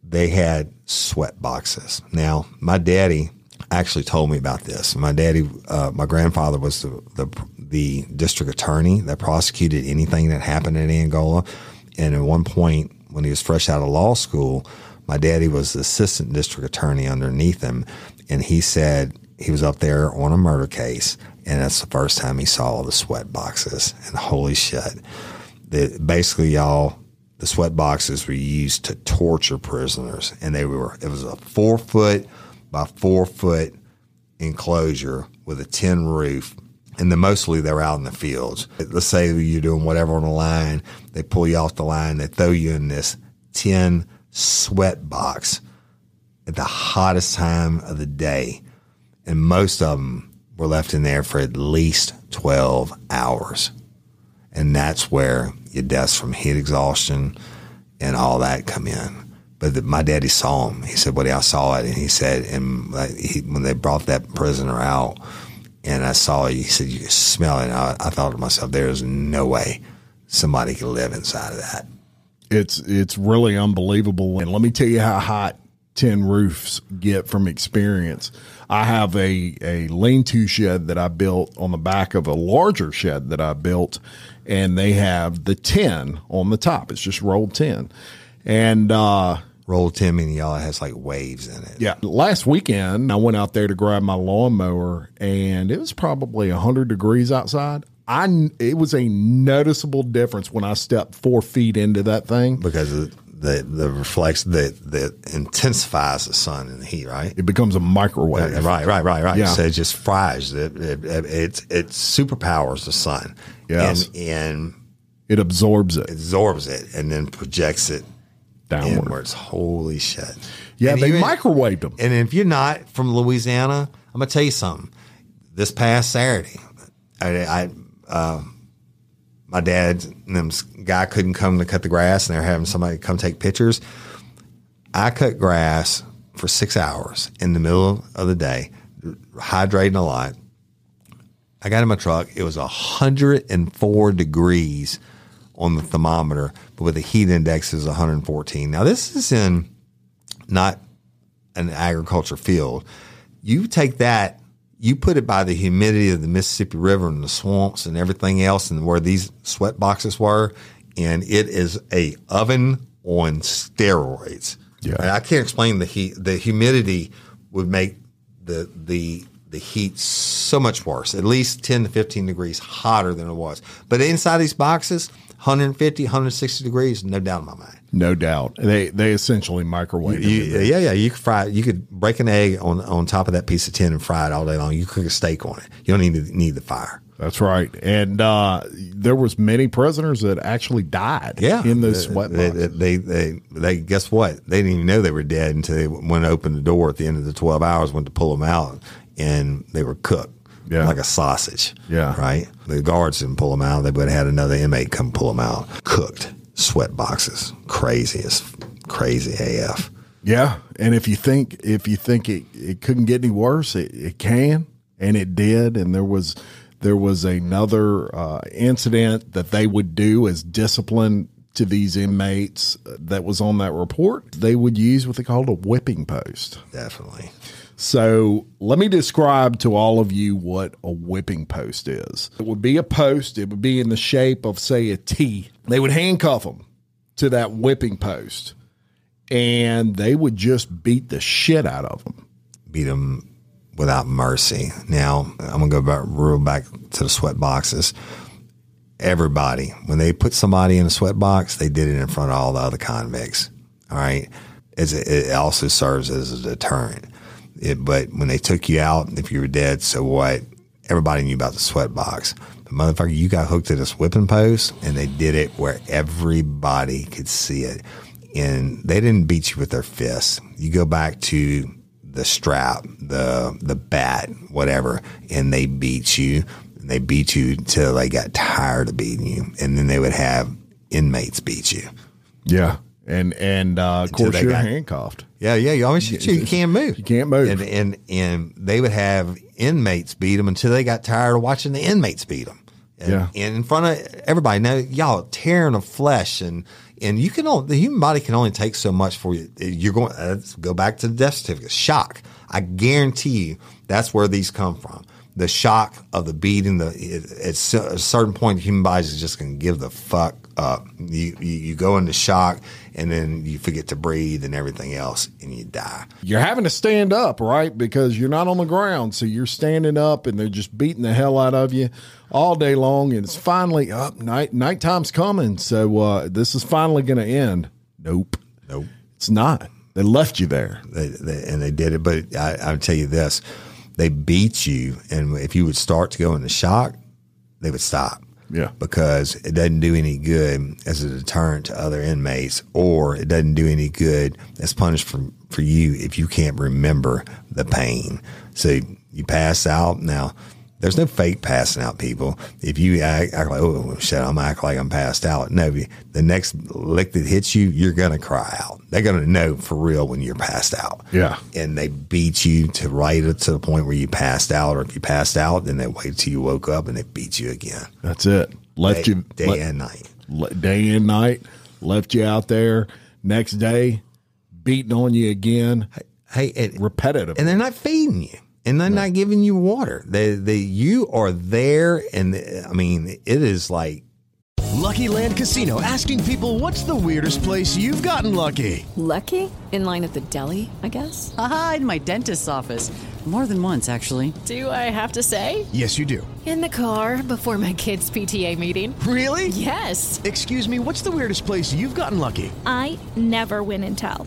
Speaker 1: they had sweat boxes. Now, my daddy actually told me about this. My daddy, uh, my grandfather was the, the the district attorney that prosecuted anything that happened in Angola. And at one point, when he was fresh out of law school, my daddy was the assistant district attorney underneath him, and he said he was up there on a murder case, and that's the first time he saw all the sweat boxes. And holy shit, the, basically, y'all, the sweat boxes were used to torture prisoners, and they were. It was a four foot by four foot enclosure with a tin roof. And then mostly they're out in the fields. Let's say you're doing whatever on the line, they pull you off the line, they throw you in this tin sweat box at the hottest time of the day. And most of them were left in there for at least 12 hours. And that's where your deaths from heat exhaustion and all that come in. But the, my daddy saw him. He said, "Buddy, I saw it." And he said, and like, he, when they brought that prisoner out, and I saw it, he said, "You smell it." I, I thought to myself, "There is no way somebody could live inside of that."
Speaker 2: It's it's really unbelievable. And let me tell you how hot tin roofs get from experience. I have a a lean-to shed that I built on the back of a larger shed that I built, and they have the tin on the top. It's just rolled tin, and uh,
Speaker 1: Roll Timmy, and y'all has like waves in it.
Speaker 2: yeah, last weekend I went out there to grab my lawnmower, and it was probably hundred degrees outside. I it was a noticeable difference when I stepped four feet into that thing.
Speaker 1: because of the the reflects the the intensifies the sun and the heat, right?
Speaker 2: It becomes a microwave.
Speaker 1: Right, right, right, right.
Speaker 2: Yeah.
Speaker 1: So it just fries. It it, it, it, it superpowers the sun.
Speaker 2: Yes.
Speaker 1: And, and
Speaker 2: It absorbs it
Speaker 1: absorbs it and then projects it
Speaker 2: downward.
Speaker 1: inwards. Holy shit.
Speaker 2: Yeah,
Speaker 1: And
Speaker 2: they
Speaker 1: even-
Speaker 2: microwaved them.
Speaker 1: And if you're not from Louisiana, I'm gonna tell you something. This past Saturday, I, I uh, my dad and them guy couldn't come to cut the grass, and they're having somebody come take pictures. I cut grass for six hours in the middle of the day, hydrating a lot. I got in my truck. It was 104 degrees on the thermometer, but with the heat index is 114. Now this is in not an agriculture field. You take that, you put it by the humidity of the Mississippi River and the swamps and everything else, and where these sweat boxes were, and it is a oven on steroids.
Speaker 2: Yeah.
Speaker 1: and I can't explain the heat. The humidity would make the the the heat so much worse. At least ten to fifteen degrees hotter than it was. But inside these boxes, 150, 160 degrees, no doubt in my mind.
Speaker 2: No doubt. They they essentially microwave
Speaker 1: You- yeah, yeah. You could fry. You could break an egg on on top of that piece of tin and fry it all day long. You cook a steak on it. You don't need to need the fire.
Speaker 2: That's right. And uh, there was many prisoners that actually died
Speaker 1: Yeah,
Speaker 2: in those
Speaker 1: they,
Speaker 2: sweat
Speaker 1: they, they, they, they, guess what? They didn't even know they were dead until they went and opened the door at the end of the twelve hours. Went to pull them out, and they were cooked.
Speaker 2: Yeah.
Speaker 1: like a sausage.
Speaker 2: Yeah.
Speaker 1: right. The guards didn't pull them out. They would have had another inmate come pull them out. Cooked sweat boxes. Crazy as crazy AF.
Speaker 2: Yeah, and if you think if you think it, it couldn't get any worse, it, it can, and it did. And there was there was another uh, incident that they would do as discipline to these inmates that was on that report. They would use what they called a whipping post.
Speaker 1: Definitely.
Speaker 2: So let me describe to all of you what a whipping post is. It would be a post, it would be in the shape of, say, a T. They would handcuff them to that whipping post and they would just beat the shit out of them.
Speaker 1: Beat them without mercy. Now, I'm going to go back, real back to the sweat boxes. Everybody, when they put somebody in a sweat box, they did it in front of all the other convicts. All right. It's, it also serves as a deterrent. It, but when they took you out, if you were dead, so what? Everybody knew about the sweat box. But motherfucker, you got hooked to this whipping post, and they did it where everybody could see it. And they didn't beat you with their fists. You go back to the strap, the the bat, whatever, and they beat you. And they beat you till they got tired of beating you, and then they would have inmates beat you.
Speaker 2: Yeah. And and uh, of course you're
Speaker 1: got-
Speaker 2: handcuffed.
Speaker 1: Yeah, yeah. You always you, you can't move.
Speaker 2: You can't move.
Speaker 1: And, and and they would have inmates beat them until they got tired of watching the inmates beat them. And,
Speaker 2: Yeah.
Speaker 1: and in front of everybody. Now y'all tearing of flesh and and you can only the human body can only take so much for you. You're going uh, let's go back to the death certificate. Shock. I guarantee you that's where these come from. The shock of the beating. The it, at a certain point, the human body is just going to give the fuck up. You, you you go into shock, and then you forget to breathe and everything else, and you die.
Speaker 2: You're having to stand up, right? Because you're not on the ground. So you're standing up and they're just beating the hell out of you all day long. And it's finally up. Night nighttime's coming. So uh, this is finally going to end. Nope.
Speaker 1: Nope.
Speaker 2: It's not. They left you there.
Speaker 1: They, they, and they did it. But I, I'll tell you this: they beat you, and if you would start to go into shock, they would stop.
Speaker 2: Yeah.
Speaker 1: because it doesn't do any good as a deterrent to other inmates, or it doesn't do any good as punishment for for you if you can't remember the pain. So you pass out now. There's no fake passing out, people. If you act, act like, oh shit, I'm act like I'm passed out. No, the next lick that hits you, you're gonna cry out. They're gonna know for real when you're passed out.
Speaker 2: Yeah.
Speaker 1: and they beat you to right it to the point where you passed out, or if you passed out, then they wait till you woke up and they beat you again,
Speaker 2: That's it. Left
Speaker 1: day,
Speaker 2: you
Speaker 1: day and night.
Speaker 2: le- day and night. Left you out there. Next day, beating on you again.
Speaker 1: Hey, and,
Speaker 2: Repetitive.
Speaker 1: and they're not feeding you, and they're not giving you water. They, they, you are there, and I mean, it is like
Speaker 4: Lucky Land Casino asking people what's the weirdest place you've gotten lucky?
Speaker 5: Lucky? In line at the deli, I guess?
Speaker 6: Haha, in my dentist's office. More than once, actually.
Speaker 5: Do I have to say?
Speaker 4: Yes, you do.
Speaker 5: In the car before my kids' PTA meeting.
Speaker 4: Really?
Speaker 5: Yes.
Speaker 4: Excuse me, what's the weirdest place you've gotten lucky?
Speaker 7: I never win and tell.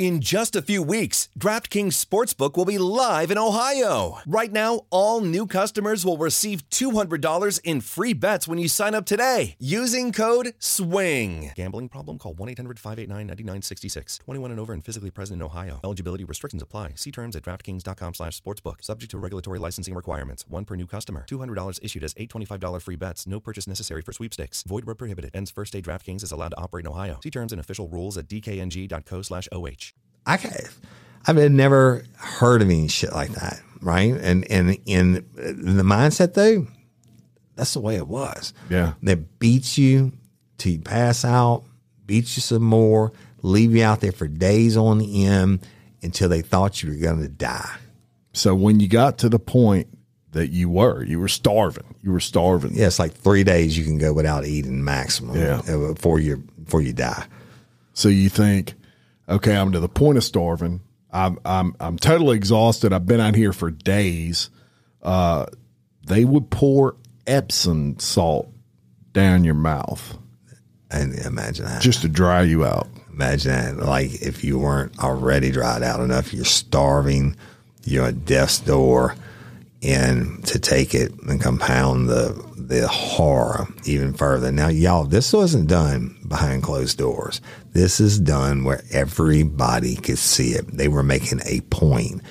Speaker 8: In just a few weeks, DraftKings Sportsbook will be live in Ohio. Right now, all new customers will receive $200 in free bets when you sign up today using code SWING. Gambling problem? Call 1 800 589 9966. 21 and over and physically present in Ohio. Eligibility restrictions apply. See terms at DraftKings.com slash sportsbook. Subject to regulatory licensing requirements. One per new customer. $200 issued as $825 free bets. No purchase necessary for sweepstakes. Void where prohibited. Ends first day DraftKings is allowed to operate in Ohio. See terms and official rules at dkng.co slash OH.
Speaker 1: I I've never heard of any shit like that, right? And and in the mindset though, that's the way it was.
Speaker 2: Yeah.
Speaker 1: they beat you till you pass out, beat you some more, leave you out there for days on the end until they thought you were going to die.
Speaker 2: so when you got to the point that you were, you were starving. You were starving.
Speaker 1: Yeah, it's like three days you can go without eating maximum
Speaker 2: Yeah.
Speaker 1: uh, before you before you die.
Speaker 2: So you think, okay, I'm to the point of starving. I'm I'm I'm totally exhausted. I've been out here for days. Uh, they would pour Epsom salt down your mouth
Speaker 1: And imagine that.
Speaker 2: just to dry you out.
Speaker 1: Imagine that. Like if you weren't already dried out enough, you're starving, you're at death's door, and to take it and compound the the horror even further. Now, y'all, this wasn't done behind closed doors. This is done where everybody could see it. They were making a point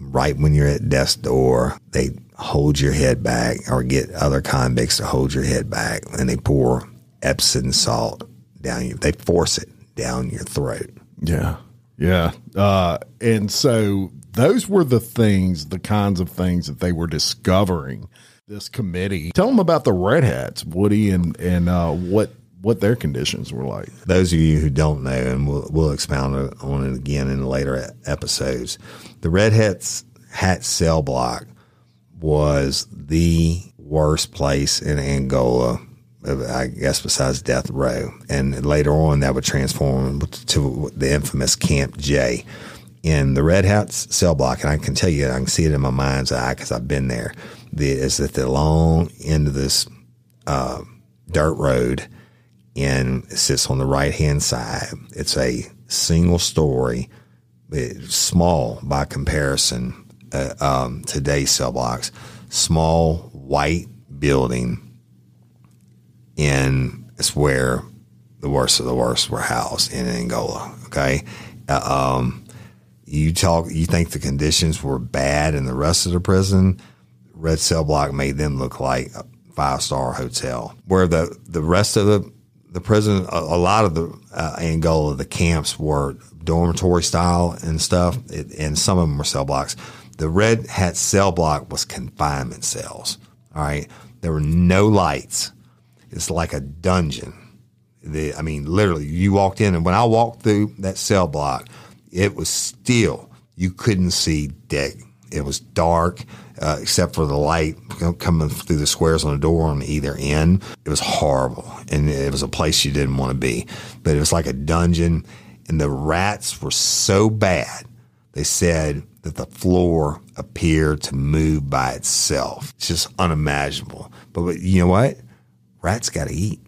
Speaker 1: right when you're at death's door, they hold your head back or get other convicts to hold your head back and they pour Epsom salt down you. They force it down your throat.
Speaker 2: Yeah. Yeah. Uh, and so those were the things, the kinds of things that they were discovering. This committee. Tell them about the Red Hats, Woody, and and uh, what what their conditions were like.
Speaker 1: Those of you who don't know, and we'll, we'll expound on it again in later episodes, the Red Hats Hat cell block was the worst place in Angola I guess besides death row. And later on, that would transform to the infamous Camp J in the Red Hats cell block. And I can tell you, I can see it in my mind's eye because I've been there. The, is at the long end of this uh, dirt road, and it sits on the right hand side. It's a single story, small by comparison uh, um, today's cell blocks, small white building and it's where the worst of the worst were housed in Angola. Okay, uh, um, you talk, you think the conditions were bad in the rest of the prison. Red Cell Block made them look like a five star hotel. Where the the rest of the the prison, a, a lot of the uh, Angola, the camps were dormitory style and stuff, it, and some of them were cell blocks. The Red Hat cell block was confinement cells. All right, there were no lights it's like a dungeon. The, I mean, literally, you walked in, and when I walked through that cell block, it was still, you couldn't see deck. It was dark, uh, except for the light coming through the squares on the door on either end. It was horrible, and it was a place you didn't want to be. But it was like a dungeon, and the rats were so bad. They said that the floor appeared to move by itself. It's just unimaginable. But, but you know what? rats got to eat.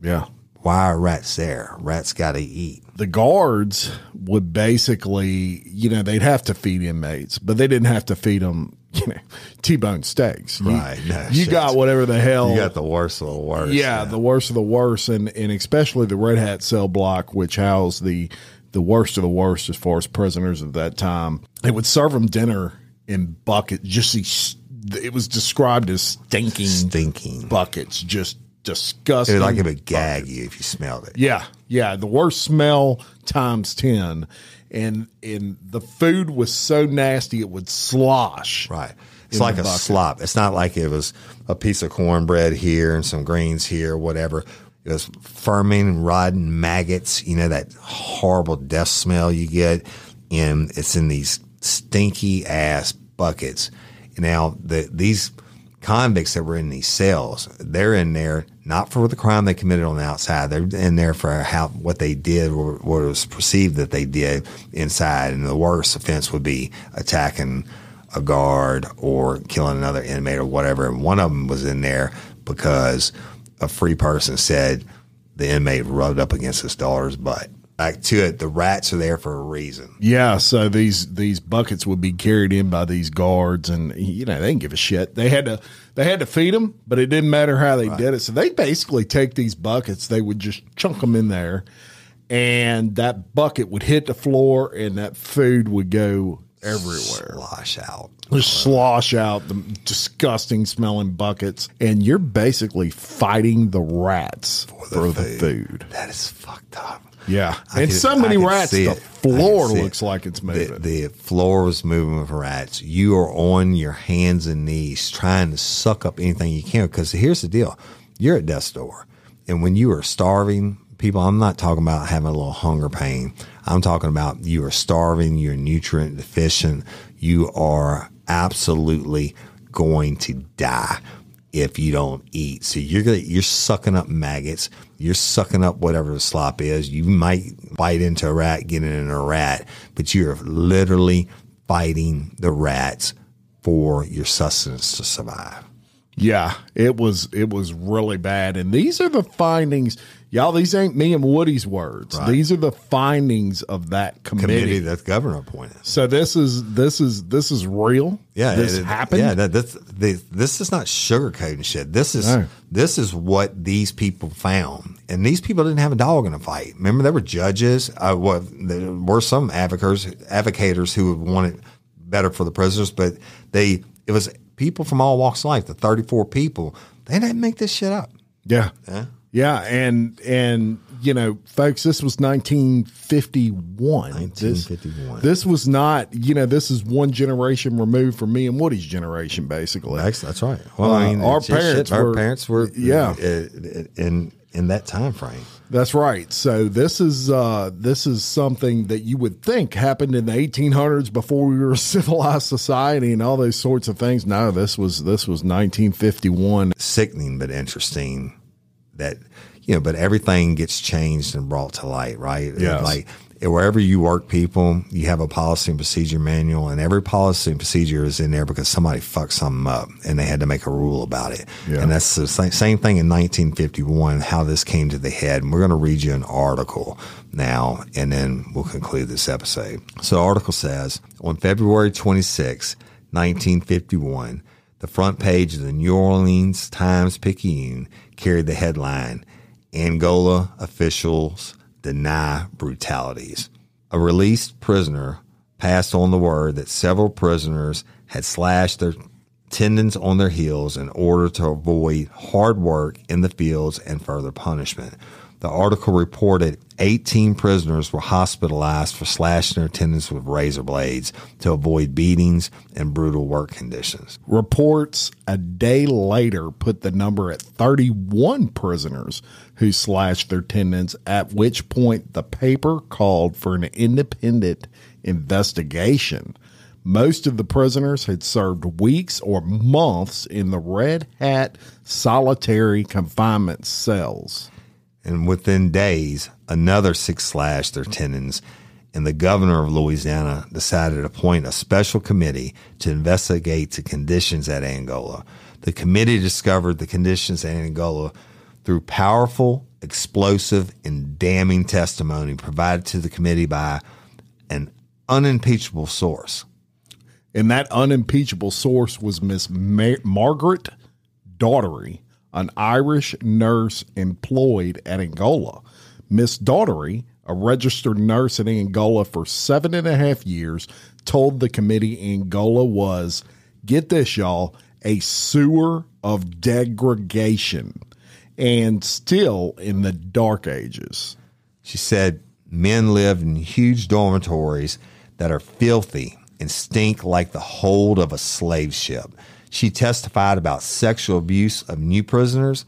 Speaker 2: Yeah.
Speaker 1: Why are rats there? Rats got to eat.
Speaker 2: The guards would basically, you know, they'd have to feed inmates, but they didn't have to feed them, you know, T-bone steaks.
Speaker 1: Right.
Speaker 2: You, no, you got whatever the hell.
Speaker 1: You got the worst of the worst.
Speaker 2: Yeah, yeah, the worst of the worst, and and especially the Red Hat cell block, which housed the the worst of the worst as far as prisoners of that time. They would serve them dinner in buckets. Just these, it was described as stinking,
Speaker 1: stinking
Speaker 2: buckets, just disgusting.
Speaker 1: It would like it would gag you if you smelled it.
Speaker 2: Yeah, yeah. The worst smell times ten, and and the food was so nasty it would slosh.
Speaker 1: Right. It's like a bucket. slop. It's not like it was a piece of cornbread here and some greens here, whatever. It was fermenting, rotten maggots. You know that horrible death smell you get, and it's in these stinky ass buckets. Now the these convicts that were in these cells, they're in there not for the crime they committed on the outside. They're in there for how what they did or what was perceived that they did inside. And the worst offense would be attacking a guard or killing another inmate or whatever. And one of them was in there because a free person said the inmate rubbed up against his daughter's butt back to it, the rats are there for a reason.
Speaker 2: Yeah, so these these buckets would be carried in by these guards, and you know they didn't give a shit. They had to they had to feed them, but it didn't matter how they right. did it. So they basically take these buckets, they would just chunk them in there, and that bucket would hit the floor, and that food would go everywhere.
Speaker 1: Slosh out.
Speaker 2: Just slosh out the disgusting smelling buckets. And you're basically fighting the rats for the, for food. the food.
Speaker 1: That is fucked up.
Speaker 2: Yeah, I and could, so many rats. The it. floor looks it. like it's moving.
Speaker 1: The, the, floor was moving with rats. You are on your hands and knees trying to suck up anything you can. Because here's the deal: you're at death's door, and when you are starving, people. I'm not talking about having a little hunger pain. I'm talking about you are starving. You're nutrient deficient. You are absolutely going to die if you don't eat. So you're gonna, you're sucking up maggots. You're sucking up whatever the slop is. You might bite into a rat, get in a rat, but you're literally fighting the rats for your sustenance to survive.
Speaker 2: Yeah, it was it was really bad. And these are the findings. Y'all, these ain't me and Woody's words. Right. These are the findings of that committee. committee
Speaker 1: that the governor appointed.
Speaker 2: So this is this is this is real.
Speaker 1: Yeah,
Speaker 2: this
Speaker 1: it,
Speaker 2: happened.
Speaker 1: Yeah, that, that's this, this is not sugarcoating shit. This is no. this is what these people found, and these people didn't have a dog in the fight. Remember, there were judges. Uh, what there were some advocates advocators who wanted better for the prisoners, but they it was people from all walks of life. The thirty four people they didn't make this shit up.
Speaker 2: Yeah.
Speaker 1: Yeah.
Speaker 2: Yeah, and and you know, folks, this was 1951.
Speaker 1: 1951.
Speaker 2: This, this was not, you know, this is one generation removed from me and Woody's generation, basically.
Speaker 1: That's that's right. Well,
Speaker 2: Uh,
Speaker 1: I mean,
Speaker 2: our parents
Speaker 1: shit. our
Speaker 2: were-
Speaker 1: parents were
Speaker 2: yeah.
Speaker 1: uh, in in that time frame.
Speaker 2: That's right. So this is uh, this is something that you would think happened in the 1800s before we were a civilized society and all those sorts of things. No, this was this was 1951.
Speaker 1: Sickening but interesting that you know, but everything gets changed and brought to light, right?
Speaker 2: Yes.
Speaker 1: Like wherever you work people, you have a policy and procedure manual, and every policy and procedure is in there because somebody fucked something up and they had to make a rule about it.
Speaker 2: Yeah.
Speaker 1: And that's the same, same thing in 1951, how this came to the head. And we're going to read you an article now, and then we'll conclude this episode. So, the article says on February 26, 1951, the front page of the New Orleans Times Picayune carried the headline Angola officials deny brutalities. A released prisoner passed on the word that several prisoners had slashed their tendons on their heels in order to avoid hard work in the fields and further punishment. The article reported 18 prisoners were hospitalized for slashing their tendons with razor blades to avoid beatings and brutal work conditions.
Speaker 2: Reports a day later put the number at 31 prisoners who slashed their tendons, at which point the paper called for an independent investigation. Most of the prisoners had served weeks or months in the red hat solitary confinement cells.
Speaker 1: And within days, another six slashed their tendons, and the governor of Louisiana decided to appoint a special committee to investigate the conditions at Angola. The committee discovered the conditions at Angola through powerful, explosive, and damning testimony provided to the committee by an unimpeachable source.
Speaker 2: And that unimpeachable source was Miss Ma- Margaret Daugherty, an Irish nurse employed at Angola. Miss Daugherty, a registered nurse in Angola for seven and a half years, told the committee Angola was, get this, y'all, a sewer of degradation and still in the dark ages.
Speaker 1: She said men live in huge dormitories that are filthy and stink like the hold of a slave ship. She testified about sexual abuse of new prisoners,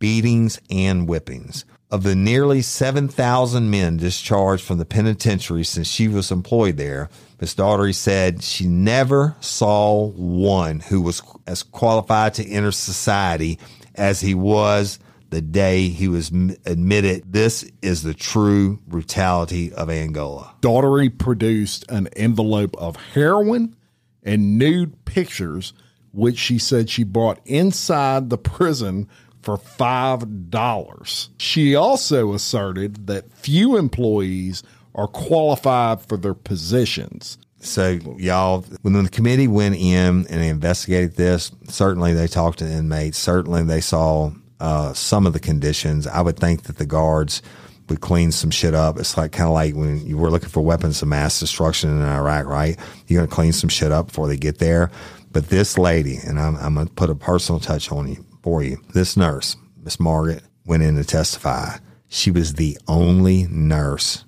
Speaker 1: beatings, and whippings. Of the nearly 7,000 men discharged from the penitentiary since she was employed there, Miss Daugherty said she never saw one who was as qualified to enter society as he was the day he was m- admitted. This is the true brutality of Angola.
Speaker 2: Daugherty produced an envelope of heroin and nude pictures, which she said she brought inside the prison for $5. She also asserted that few employees are qualified for their positions.
Speaker 1: So, y'all, when the committee went in and they investigated this, certainly they talked to inmates. Certainly they saw uh, some of the conditions. I would think that the guards would clean some shit up. It's like kind of like when you were looking for weapons of mass destruction in Iraq, right? You're going to clean some shit up before they get there. But this lady, and I'm, I'm going to put a personal touch on you for you. This nurse, Miss Margaret, went in to testify. She was the only nurse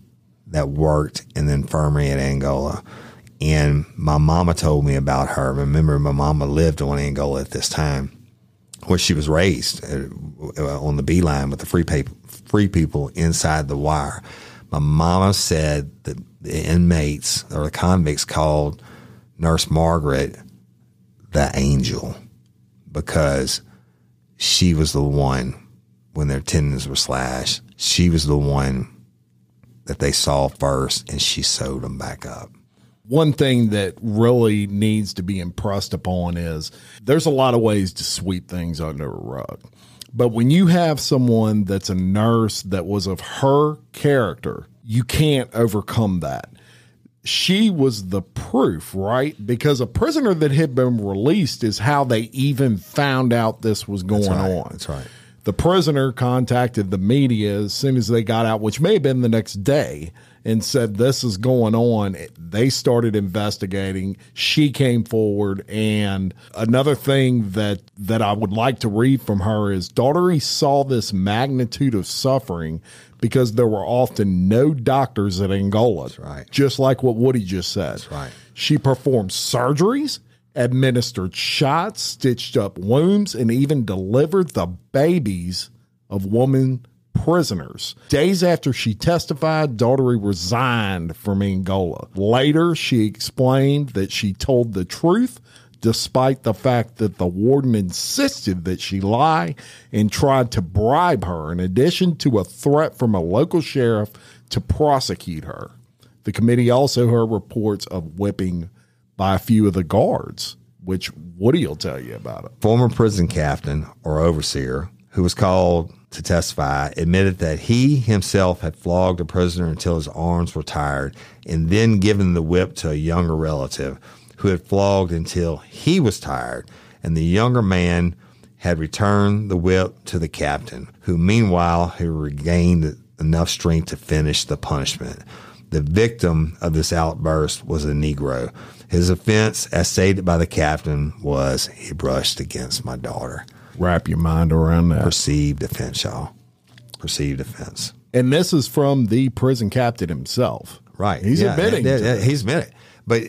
Speaker 1: that worked in the infirmary at Angola. And my mama told me about her. Remember, my mama lived on Angola at this time, where she was raised uh, on the B line with the free people, free people inside the wire. My mama said that the inmates or the convicts called Nurse Margaret the angel because she was the one when their tendons were slashed. She was the one that they saw first, and she sewed them back up.
Speaker 2: One thing that really needs to be impressed upon is there's a lot of ways to sweep things under a rug. But when you have someone that's a nurse that was of her character, you can't overcome that. She was the proof, right? Because a prisoner that had been released is how they even found out this was going
Speaker 1: right.
Speaker 2: on.
Speaker 1: That's right.
Speaker 2: The prisoner contacted the media as soon as they got out, which may have been the next day, and said, This is going on. They started investigating. She came forward. And another thing that, that I would like to read from her is Daugherty saw this magnitude of suffering because there were often no doctors at Angola. That's
Speaker 1: right.
Speaker 2: Just like what Woody just said. That's
Speaker 1: right.
Speaker 2: She performed surgeries, administered shots, stitched up wounds, and even delivered the babies of women prisoners. Days after she testified, Daugherty resigned from Angola. Later, she explained that she told the truth despite the fact that the warden insisted that she lie and tried to bribe her, in addition to a threat from a local sheriff to prosecute her. The committee also heard reports of whipping by a few of the guards, which Woody will tell you about it.
Speaker 1: Former prison captain or overseer who was called to testify admitted that he himself had flogged a prisoner until his arms were tired and then given the whip to a younger relative who had flogged until he was tired, and the younger man had returned the whip to the captain, who meanwhile had regained enough strength to finish the punishment. The victim of this outburst was a Negro. His offense, as stated by the captain, was he brushed against my daughter.
Speaker 2: Wrap your mind around that.
Speaker 1: Perceived offense, y'all. Perceived offense.
Speaker 2: And this is from the prison captain himself.
Speaker 1: Right.
Speaker 2: He's
Speaker 1: Yeah,
Speaker 2: admitting.
Speaker 1: yeah,
Speaker 2: to
Speaker 1: yeah,
Speaker 2: it.
Speaker 1: he's admitted. But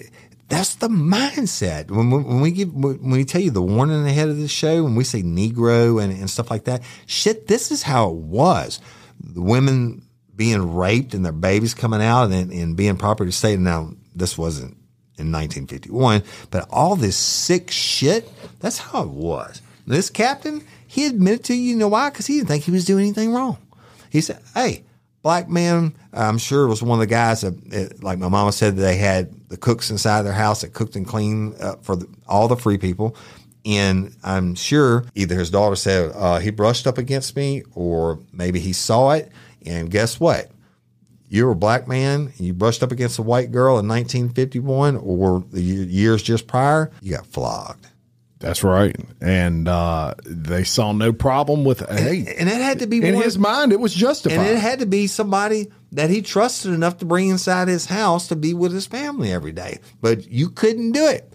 Speaker 1: that's the mindset. When, we- when we give, when we tell you the warning ahead of the show, when we say Negro and, and stuff like that, shit, this is how it was. The women being raped and their babies coming out and, and being property state. Now, this wasn't in 1951, but all this sick shit, that's how it was. This captain, he admitted to you, you know why? Because he didn't think he was doing anything wrong. He said, "Hey, black man." I'm sure it was one of the guys that, it, like my mama said, they had the cooks inside their house that cooked and cleaned uh, for the, all the free people. And I'm sure either his daughter said uh, he brushed up against me, or maybe he saw it. And guess what? You were a black man and you brushed up against a white girl in 1951, or the years just prior, you got flogged.
Speaker 2: That's right. And uh, they saw no problem with hey.
Speaker 1: And it had to be
Speaker 2: in
Speaker 1: one-
Speaker 2: his mind, it was justified.
Speaker 1: And it had to be somebody that he trusted enough to bring inside his house to be with his family every day. But you couldn't do it.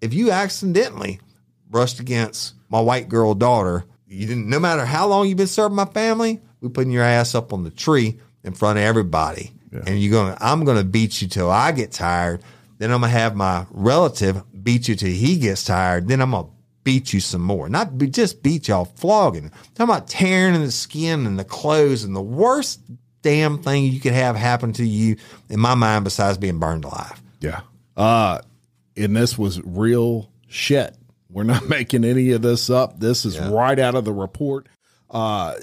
Speaker 1: If you accidentally brushed against my white girl daughter, you didn't no matter how long you've been serving my family, we putting your ass up on the tree in front of everybody. And you're going I'm gonna beat you till I get tired. Then I'm gonna have my relative beat you till he gets tired. Then I'm gonna beat you some more. Not be, just beat y'all flogging. talking about tearing the skin and the clothes and the worst damn thing you could have happen to you in my mind besides being burned alive.
Speaker 2: Yeah. Uh, and this was real shit. We're not making any of this up. This is right out of the report. Uh,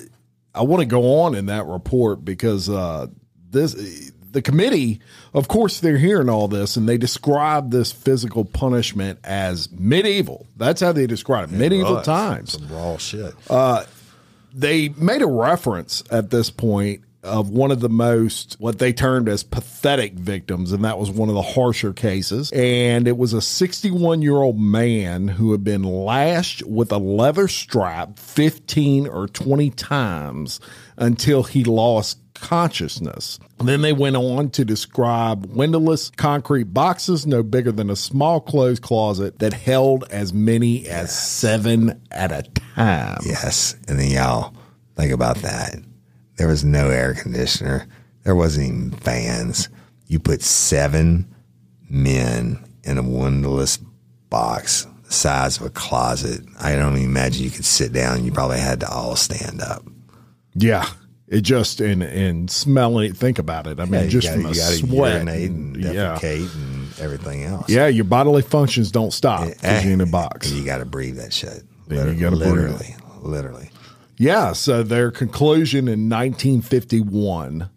Speaker 2: I want to go on in that report because uh, this the committee, of course, they're hearing all this and they describe this physical punishment as medieval. That's how they describe it. medieval
Speaker 1: was.
Speaker 2: times.
Speaker 1: Some raw shit.
Speaker 2: Uh, they made a reference at this point of one of the most what they termed as pathetic victims and that was one of the harsher cases and it was a 61 year old man who had been lashed with a leather strap 15 or 20 times until he lost consciousness. Then they went on to describe windowless concrete boxes no bigger than a small clothes closet that held as many as seven at a time.
Speaker 1: Yes. And then y'all think about that. There was no air conditioner. There wasn't even fans. You put seven men in a windowless box the size of a closet. I don't even imagine you could sit down. You probably had to all stand up.
Speaker 2: Yeah. It just and and smelling. Think about it. I mean,
Speaker 1: Yeah,
Speaker 2: just
Speaker 1: gotta-
Speaker 2: from the sweat,
Speaker 1: urinate and
Speaker 2: yeah,
Speaker 1: and everything else.
Speaker 2: yeah. Your bodily functions don't stop eh, because you're in a eh, box.
Speaker 1: And you got to breathe that shit.
Speaker 2: Yeah, you gotta
Speaker 1: literally, literally.
Speaker 2: Yeah. So their conclusion in 1951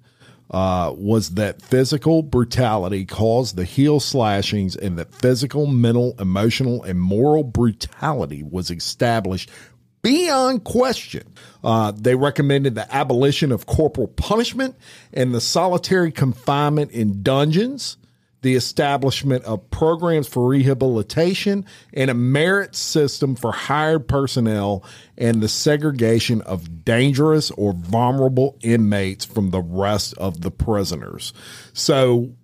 Speaker 2: uh, was that physical brutality caused the heel slashings and that physical, mental, emotional, and moral brutality was established beyond question. Uh, they recommended the abolition of corporal punishment and the solitary confinement in dungeons. The establishment of programs for rehabilitation and a merit system for hired personnel and the segregation of dangerous or vulnerable inmates from the rest of the prisoners. So,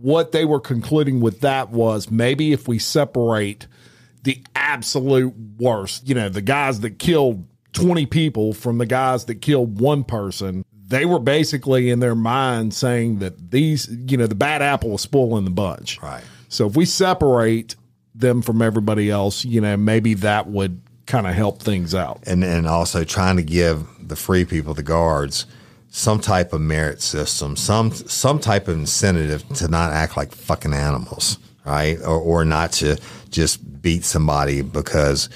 Speaker 2: what they were concluding with that was maybe if we separate the absolute worst, you know, the guys that killed 20 people from the guys that killed one person, they were basically in their mind saying that these, you know, the bad apple was spoiling the bunch.
Speaker 1: Right.
Speaker 2: So if we separate them from everybody else, you know, maybe that would kind of help things out.
Speaker 1: and and also trying to give the free people, the guards, some type of merit system, some some type of incentive to not act like fucking animals, right? Or or not to just beat somebody because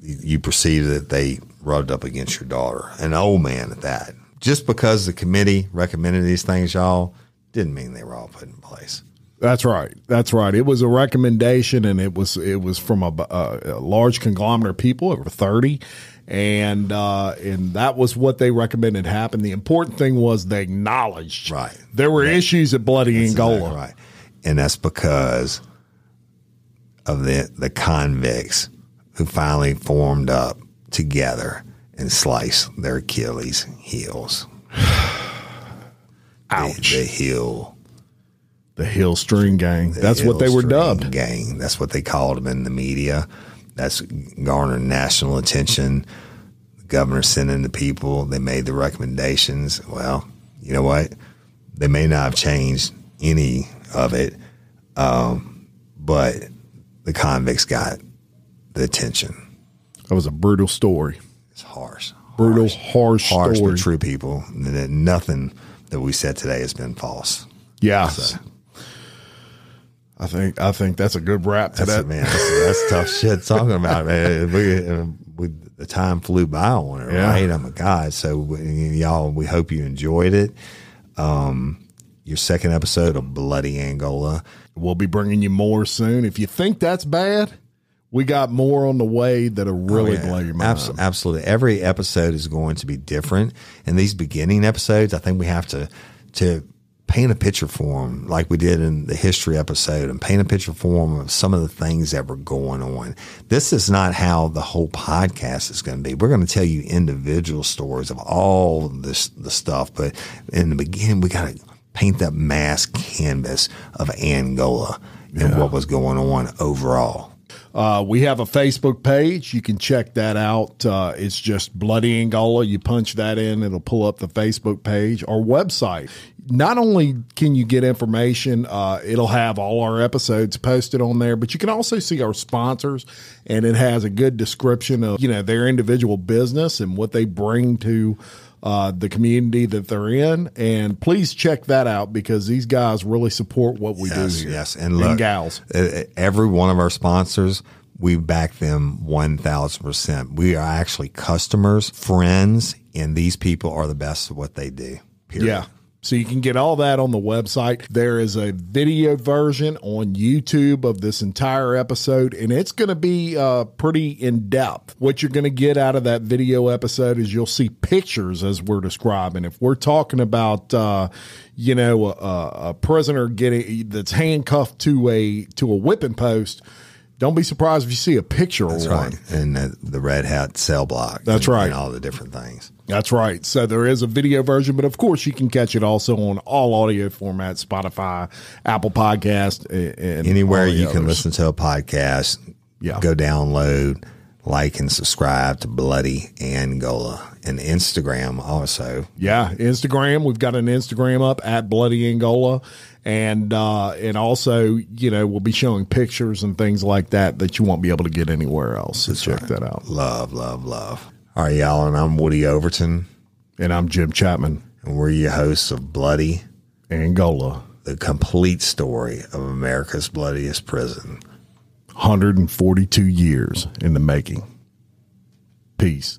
Speaker 1: you perceive that they rubbed up against your daughter, an old man at that. Just because the committee recommended these things, y'all, didn't mean they were all put in place.
Speaker 2: That's right. That's right. It was a recommendation, and it was it was from a, a, a large conglomerate of people, over thirty, and uh, and that was what they recommended happen. The important thing was they acknowledged
Speaker 1: Right.
Speaker 2: there were issues at Bloody Angola.
Speaker 1: exactly right. And that's because of the the convicts who finally formed up together and slice their Achilles heels.
Speaker 2: Ouch.
Speaker 1: The, the heel.
Speaker 2: The Heel String Gang.
Speaker 1: the
Speaker 2: That's what they were dubbed.
Speaker 1: Gang. That's what they called them in the media. That's garnered national attention. The governor sent in the people. They made the recommendations. Well, you know what? They may not have changed any of it, um, but the convicts got the attention.
Speaker 2: That was a brutal story.
Speaker 1: It's harsh.
Speaker 2: Brutal, harsh,
Speaker 1: harsh
Speaker 2: story.
Speaker 1: but true people. That nothing that we said today has been false.
Speaker 2: Yeah. I think I think that's a good wrap to
Speaker 1: That's
Speaker 2: that.
Speaker 1: man. That's, that's tough shit talking about man. We, we, the time flew by on it,
Speaker 2: Yeah.
Speaker 1: right? Oh my god! So we, y'all, we hope you enjoyed it. Um, your second episode of Bloody Angola.
Speaker 2: We'll be bringing you more soon. If you think that's bad, we got more on the way that are oh, really
Speaker 1: Oh, yeah.
Speaker 2: blow your mind.
Speaker 1: Abs- absolutely. Every episode is going to be different. And these beginning episodes, I think we have to to paint a picture for them, like we did in the history episode, and paint a picture for them of some of the things that were going on. This is not how the whole podcast is going to be. We're going to tell you individual stories of all this the stuff, but in the beginning, we got to paint that mass canvas of Angola and what was going on overall.
Speaker 2: Uh, we have a Facebook page. You can check that out. Uh, it's just Bloody Angola. You punch that in, it'll pull up the Facebook page. Our website. Not only can you get information, uh, it'll have all our episodes posted on there, but you can also see our sponsors, and it has a good description of you know their individual business and what they bring to uh, the community that they're in. And please check that out because these guys really support what we
Speaker 1: yes,
Speaker 2: do here.
Speaker 1: Yes, and look,
Speaker 2: gals.
Speaker 1: uh, every one of our sponsors, we back them one thousand percent. We are actually customers, friends, and these people are the best at what they do. Period.
Speaker 2: Yeah. So you can get all that on the website. There is a video version on YouTube of this entire episode, and it's going to be uh, pretty in depth. What you're going to get out of that video episode is you'll see pictures as we're describing. If we're talking about, uh, you know, a, a prisoner getting that's handcuffed to a to a whipping post, don't be surprised if you see a picture
Speaker 1: That's
Speaker 2: of one.
Speaker 1: right. And the, the red hat cell block.
Speaker 2: That's
Speaker 1: and-
Speaker 2: right.
Speaker 1: And all the different things.
Speaker 2: That's right. So there is a video version, but of course you can catch it also on all audio formats, Spotify, Apple Podcast, and
Speaker 1: Anywhere you can listen to a podcast,
Speaker 2: Yeah.
Speaker 1: go download, like, and subscribe to Bloody Angola. And Instagram also.
Speaker 2: Yeah, Instagram. We've got an Instagram up at Bloody Angola, and uh, and also you know we'll be showing pictures and things like that that you won't be able to get anywhere else. So check that out.
Speaker 1: Love, love, love. All right, y'all. And I'm Woody Overton.
Speaker 2: And I'm Jim Chapman,
Speaker 1: And we're your hosts of Bloody
Speaker 2: Angola,
Speaker 1: the complete story of America's bloodiest prison.
Speaker 2: 142 years in the making. Peace.